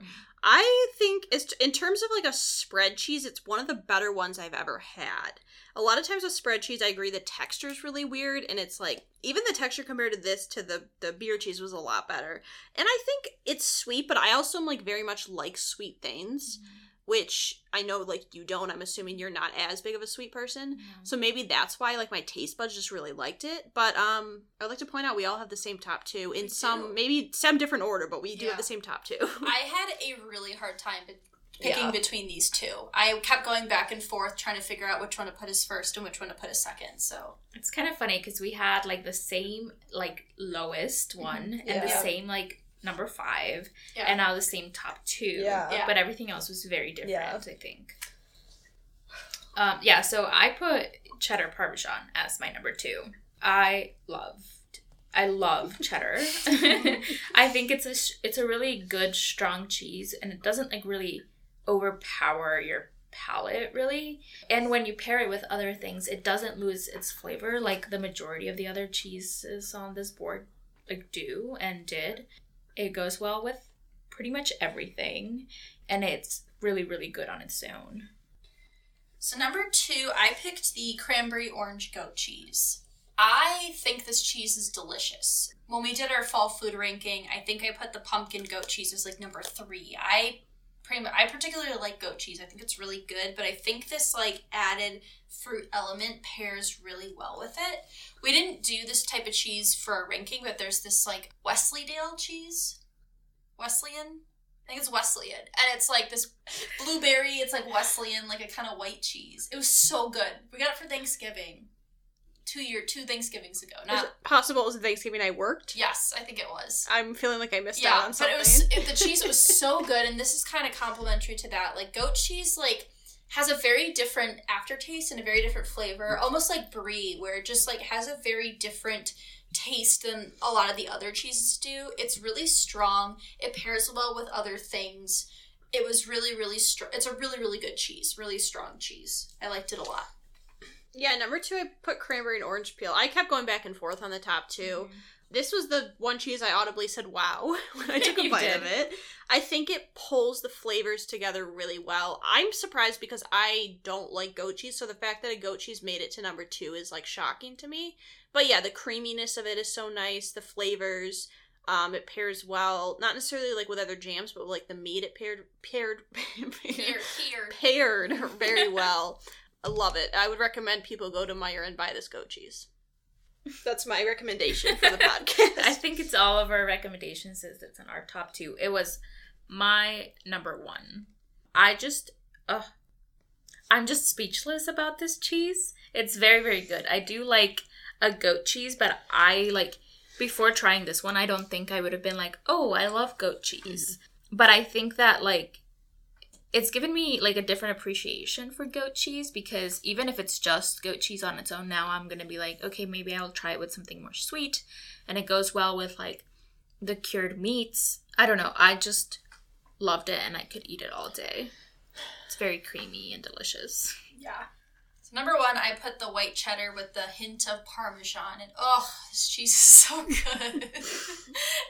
Speaker 2: I think it's in terms of like a spread cheese, it's one of the better ones I've ever had. A lot of times with spread cheese, I agree the texture is really weird, and it's like even the texture compared to this to the the beer cheese was a lot better. And I think it's sweet, but I also am like very much like sweet things, mm-hmm. Which I know like you don't. I'm assuming you're not as big of a sweet person. So maybe that's why like my taste buds just really liked it. But um I would like to point out we all have the same top two in
Speaker 1: We
Speaker 2: some
Speaker 1: do.
Speaker 2: maybe some different order, but we do
Speaker 1: Yeah.
Speaker 2: have the same top two.
Speaker 1: I had a really hard time be- picking
Speaker 2: Yeah.
Speaker 1: between these two. I kept going back and forth trying to figure out which one to put as first and which one to put as second. So
Speaker 3: It's kind of funny because we had like the same like lowest one and the
Speaker 4: Mm-hmm. Yeah.
Speaker 3: same like number five,
Speaker 1: Yeah.
Speaker 3: and now the same top two.
Speaker 4: Yeah.
Speaker 1: Yeah.
Speaker 3: But everything else was very different.
Speaker 4: Yeah.
Speaker 3: I think. Um, yeah, so I put cheddar parmesan as my number two. I loved, I love cheddar. I think it's a it's a really good strong cheese, and it doesn't like really overpower your palate really. And when you pair it with other things, it doesn't lose its flavor like the majority of the other cheeses on this board like do and did. It goes well with pretty much everything, and it's really really good on its own.
Speaker 1: So number two, I picked the cranberry orange goat cheese. I think this cheese is delicious. When we did our fall food ranking, I think I put the pumpkin goat cheese as like number three. I pretty much. I particularly like goat cheese. I think it's really good, but I think this like added fruit element pairs really well with it. We didn't do this type of cheese for our ranking, but there's this like Wensleydale cheese, Wesleyan. I think it's Wesleyan, and it's like this blueberry. It's like Wesleyan, like a kind of white cheese. It was so good. We got it for Thanksgiving, two year two Thanksgivings ago.
Speaker 2: Is
Speaker 1: Not
Speaker 2: it possible it was Thanksgiving I worked?
Speaker 1: yes, I think it was.
Speaker 2: I'm feeling like I missed out
Speaker 1: Yeah,
Speaker 2: on
Speaker 1: but it was it, the cheese was so good, and this is kind of complimentary to that. Like goat cheese, like has a very different aftertaste and a very different flavor, almost like brie, where it just like has a very different taste than a lot of the other cheeses do. It's really strong. It pairs well with other things. It was really really strong. It's a really really good cheese, really strong cheese. I liked it a lot.
Speaker 2: Yeah, number two, I put cranberry and orange peel. I kept going back and forth on the top 2 This was the one cheese I audibly said "wow" when I took a bite
Speaker 3: did.
Speaker 2: of it. I think it pulls the flavors together really well. I'm surprised because I don't like goat cheese, so the fact that a goat cheese made it to number two is like shocking to me. But yeah, the creaminess of it is so nice. The flavors, um, it pairs well. Not necessarily like with other jams, but like the meat, it paired paired
Speaker 1: Here, here.
Speaker 2: paired very well. I love it. I would recommend people go to Meijer and buy this goat cheese. That's my recommendation for the podcast.
Speaker 3: I think it's all of our recommendations is it's in our top two. It was my number one. I just, uh, I'm just speechless about this cheese. It's very, very good. I do like a goat cheese, but I like before trying this one, I don't think I would have been like, oh, I love goat cheese. But I think that like it's given me like a different appreciation for goat cheese because even if it's just goat cheese on its own now i'm gonna be like okay maybe i'll try it with something more sweet. And it goes well with like the cured meats. I don't know. I just loved it and i could eat it all day. It's very creamy and delicious.
Speaker 1: Yeah. So number one, I put the white cheddar with the hint of parmesan, and oh, this cheese is so good.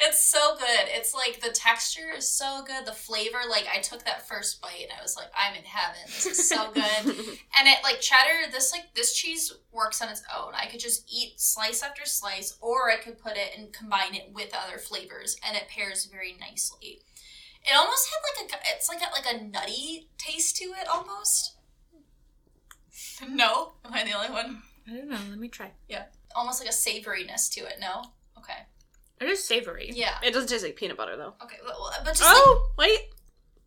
Speaker 1: it's so good. It's like the texture is so good. The flavor, like I took that first bite and I was like, I'm in heaven. This is so good. and it like cheddar, this like this cheese works on its own. I could just eat slice after slice, or I could put it and combine it with other flavors, and it pairs very nicely. It almost had like a, it's like a, like a nutty taste to it almost. No, am I the only one?
Speaker 3: i don't know let me try Yeah.
Speaker 1: Almost like a savoriness to it. No. Okay.
Speaker 3: it is savory
Speaker 1: Yeah.
Speaker 2: it doesn't taste like peanut butter though.
Speaker 1: Okay. Well, well, but just like
Speaker 2: Oh wait,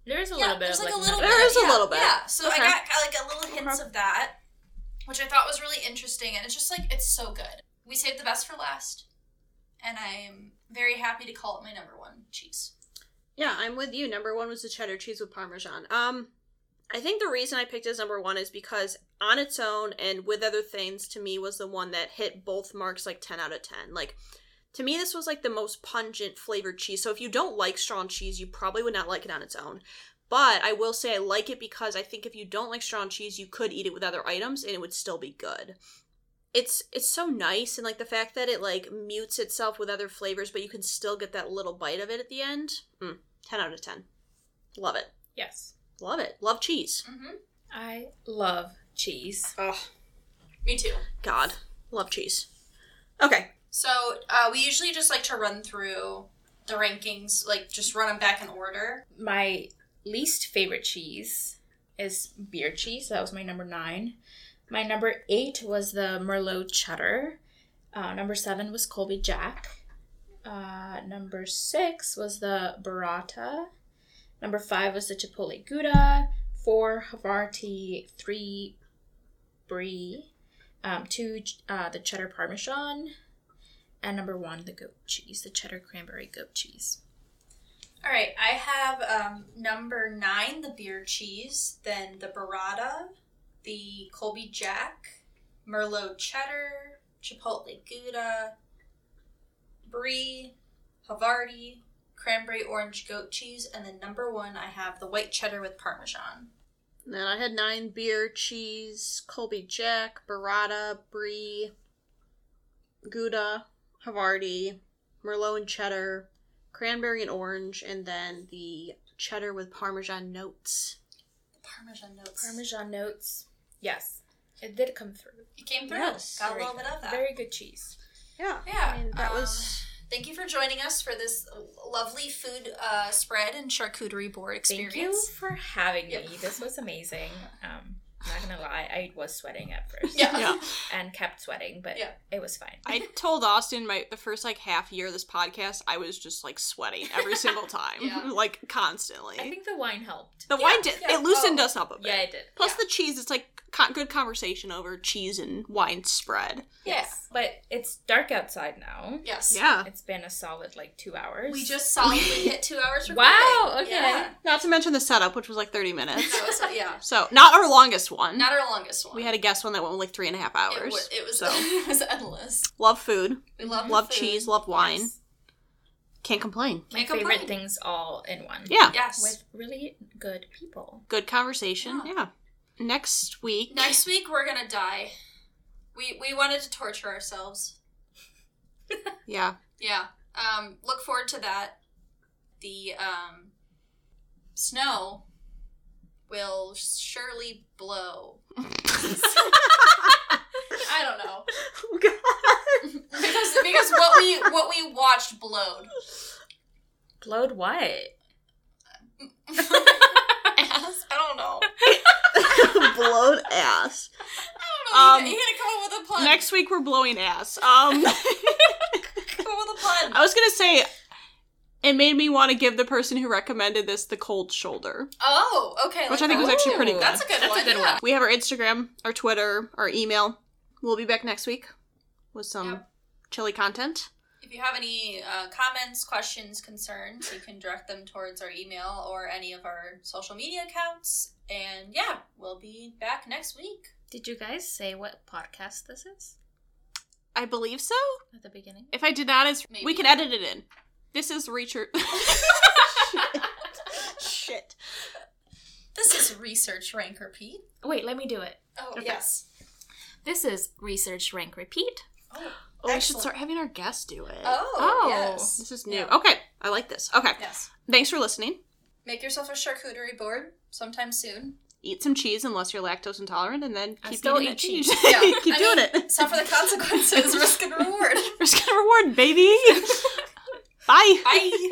Speaker 3: there is a
Speaker 1: yeah,
Speaker 3: little bit
Speaker 1: there's like,
Speaker 3: like,
Speaker 1: a little bit.
Speaker 2: There is a
Speaker 1: yeah,
Speaker 2: little bit.
Speaker 1: Yeah. So
Speaker 2: Okay.
Speaker 1: I got, got like a little hints of that, which I thought was really interesting, and it's just like it's so good. We saved the best for last, and I am very happy to call it my number one cheese.
Speaker 2: yeah, I'm with you. Number one was the cheddar cheese with parmesan. Um, I think the reason I picked it as number one is because on its own and with other things, to me was the one that hit both marks like ten out of ten. Like to me, this was like the most pungent flavored cheese. So if you don't like strong cheese, you probably would not like it on its own. But I will say I like it because I think if you don't like strong cheese, you could eat it with other items and it would still be good. It's it's so nice and like the fact that it like mutes itself with other flavors, but you can still get that little bite of it at the end. Mm, ten out of ten. Love it.
Speaker 3: yes
Speaker 2: Love it. Love cheese.
Speaker 1: Mm-hmm.
Speaker 3: i love cheese
Speaker 2: Oh
Speaker 1: Me too.
Speaker 2: God, love cheese. Okay.
Speaker 1: So uh, we usually just like to run through the rankings, like just run them back in order.
Speaker 3: my least favorite cheese is beer cheese. That was my number nine. My number eight was the Merlot cheddar. Uh, number seven was Colby Jack. Uh, number six was the Burrata. Number five was the Chipotle Gouda. Four Havarti. Three Brie. Um, two uh, the cheddar Parmesan. And number one the goat cheese, the cheddar cranberry goat cheese.
Speaker 1: All right, I have um, number nine, the beer cheese, then the burrata, the Colby Jack, Merlot cheddar, Chipotle Gouda, Brie, Havarti, cranberry orange goat cheese, and then number one, I have the white cheddar with Parmesan.
Speaker 2: And then I had nine beer, cheese, Colby Jack, Burrata, Brie, Gouda, Havarti, Merlot and cheddar, cranberry and orange, and then the cheddar with Parmesan notes.
Speaker 1: Parmesan notes.
Speaker 3: Parmesan notes. Yes, it did come through.
Speaker 1: It came through.
Speaker 2: Yes.
Speaker 1: Got a
Speaker 3: Very
Speaker 1: little bit of that.
Speaker 3: Very good cheese.
Speaker 2: Yeah.
Speaker 1: Yeah,
Speaker 2: I mean, that
Speaker 1: um,
Speaker 2: was
Speaker 1: thank you for joining us for this lovely food uh, spread and charcuterie board experience.
Speaker 3: Thank you for having me.
Speaker 1: Yep.
Speaker 3: This was amazing. Um, not gonna lie, I was sweating at first.
Speaker 1: Yeah.
Speaker 2: Yeah.
Speaker 3: And kept sweating, but
Speaker 1: Yeah.
Speaker 3: it was fine.
Speaker 2: I told Austin my the first like half year of this podcast, I was just like sweating every single time,
Speaker 1: Yeah.
Speaker 2: like constantly.
Speaker 3: I think the wine helped.
Speaker 2: the
Speaker 1: Yeah,
Speaker 2: wine did
Speaker 1: yeah.
Speaker 2: it loosened
Speaker 1: Oh.
Speaker 2: us up a bit.
Speaker 3: Yeah, it did.
Speaker 2: Plus
Speaker 1: Yeah.
Speaker 2: the cheese, it's like co- good conversation over cheese and wine spread.
Speaker 1: Yes.
Speaker 3: But it's dark outside now.
Speaker 1: Yes.
Speaker 2: Yeah.
Speaker 3: It's been a solid like two hours.
Speaker 1: We just solidly hit two hours.
Speaker 3: Wow, okay.
Speaker 1: Yeah.
Speaker 2: Not to mention the setup, which was like thirty minutes.
Speaker 1: That was, yeah.
Speaker 2: so not our longest one.
Speaker 1: Not our longest one.
Speaker 2: we had a guest one that went like three and a half
Speaker 1: It,
Speaker 2: hours.
Speaker 1: it was.
Speaker 2: so
Speaker 1: it was endless.
Speaker 2: love food,
Speaker 1: We love
Speaker 2: love
Speaker 1: food.
Speaker 2: cheese, love wine.
Speaker 1: Yes.
Speaker 2: Can't complain.
Speaker 3: my
Speaker 1: Can't
Speaker 3: favorite
Speaker 1: complain.
Speaker 3: things all in one.
Speaker 2: Yeah.
Speaker 1: Yes.
Speaker 3: With really good people.
Speaker 2: Good conversation.
Speaker 1: Yeah.
Speaker 2: Yeah. Next week.
Speaker 1: Next week we're gonna die. We we wanted to torture ourselves.
Speaker 2: Yeah.
Speaker 1: Yeah. Um. Look forward to that. The um. Snow. Will surely blow. I don't know because because what we what we watched blowed.
Speaker 3: Glowed what?
Speaker 1: Ass. I don't know.
Speaker 2: Blowed ass.
Speaker 1: I
Speaker 2: Um,
Speaker 1: don't know. you gotta come up with a pun.
Speaker 2: Next week we're blowing ass. Um
Speaker 1: come up with a pun.
Speaker 2: I was gonna say it made me want to give the person who recommended this the cold shoulder.
Speaker 1: Oh, okay.
Speaker 2: Which
Speaker 1: like
Speaker 2: I think was actually pretty
Speaker 3: Ooh,
Speaker 2: good.
Speaker 1: That's a good
Speaker 3: That's a
Speaker 1: one.
Speaker 3: good
Speaker 1: yeah.
Speaker 3: one.
Speaker 2: We have our Instagram, our Twitter, our email. We'll be back next week with some
Speaker 1: Yep.
Speaker 2: chilly content.
Speaker 1: If you have any uh, comments, questions, concerns, you can direct them towards our email or any of our social media accounts. And yeah, we'll be back next week.
Speaker 3: Did you guys say what podcast this is
Speaker 2: I believe so.
Speaker 3: at the beginning?
Speaker 2: If I did not, it's we can edit it in. This is Reacher. Shit.
Speaker 1: This is Research Rank Repeat.
Speaker 3: Wait, let me do it.
Speaker 1: Oh,
Speaker 2: Okay.
Speaker 1: yes.
Speaker 3: This is Research Rank Repeat.
Speaker 1: Oh,
Speaker 2: Oh, we should start having our guests do it.
Speaker 1: oh,
Speaker 3: Oh.
Speaker 1: yes.
Speaker 2: This is new.
Speaker 1: Yeah.
Speaker 2: Okay, I like this. Okay,
Speaker 1: Yes.
Speaker 2: thanks for listening.
Speaker 1: Make yourself a charcuterie board sometime soon.
Speaker 2: Eat some cheese unless you're lactose intolerant, and then keep
Speaker 3: still
Speaker 2: eating
Speaker 3: eat
Speaker 2: cheese.
Speaker 3: cheese.
Speaker 1: Yeah.
Speaker 2: keep
Speaker 1: I
Speaker 2: doing
Speaker 1: mean,
Speaker 2: it.
Speaker 1: Suffer the consequences, risk and reward.
Speaker 2: Risk and reward, baby. Bye.
Speaker 1: Bye.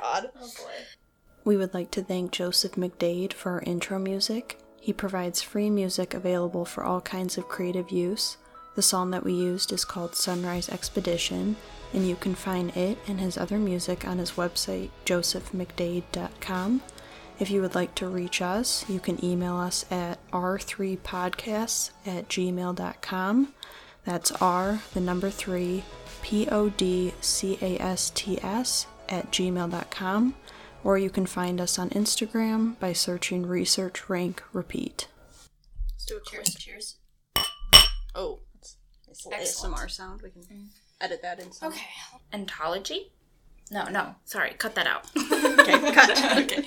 Speaker 2: God.
Speaker 1: Oh boy.
Speaker 6: We would like to thank Joseph McDade for our intro music. He provides free music available for all kinds of creative use. The song that we used is called Sunrise Expedition, and you can find it and his other music on his website, josephmcdade.com. If you would like to reach us, you can email us at r3podcasts at gmail.com. That's R, the number 3, P O D C A S T S at gmail.com. Or you can find us on Instagram by searching Research Rank Repeat.
Speaker 2: Let's do a
Speaker 1: Cheers. Cheers.
Speaker 2: Oh, it's, it's a little
Speaker 1: Excellent.
Speaker 2: ASMR sound. We can mm. edit that in. some.
Speaker 1: Okay.
Speaker 3: Ontology? No, no. Sorry, cut that out.
Speaker 2: Okay, cut. okay.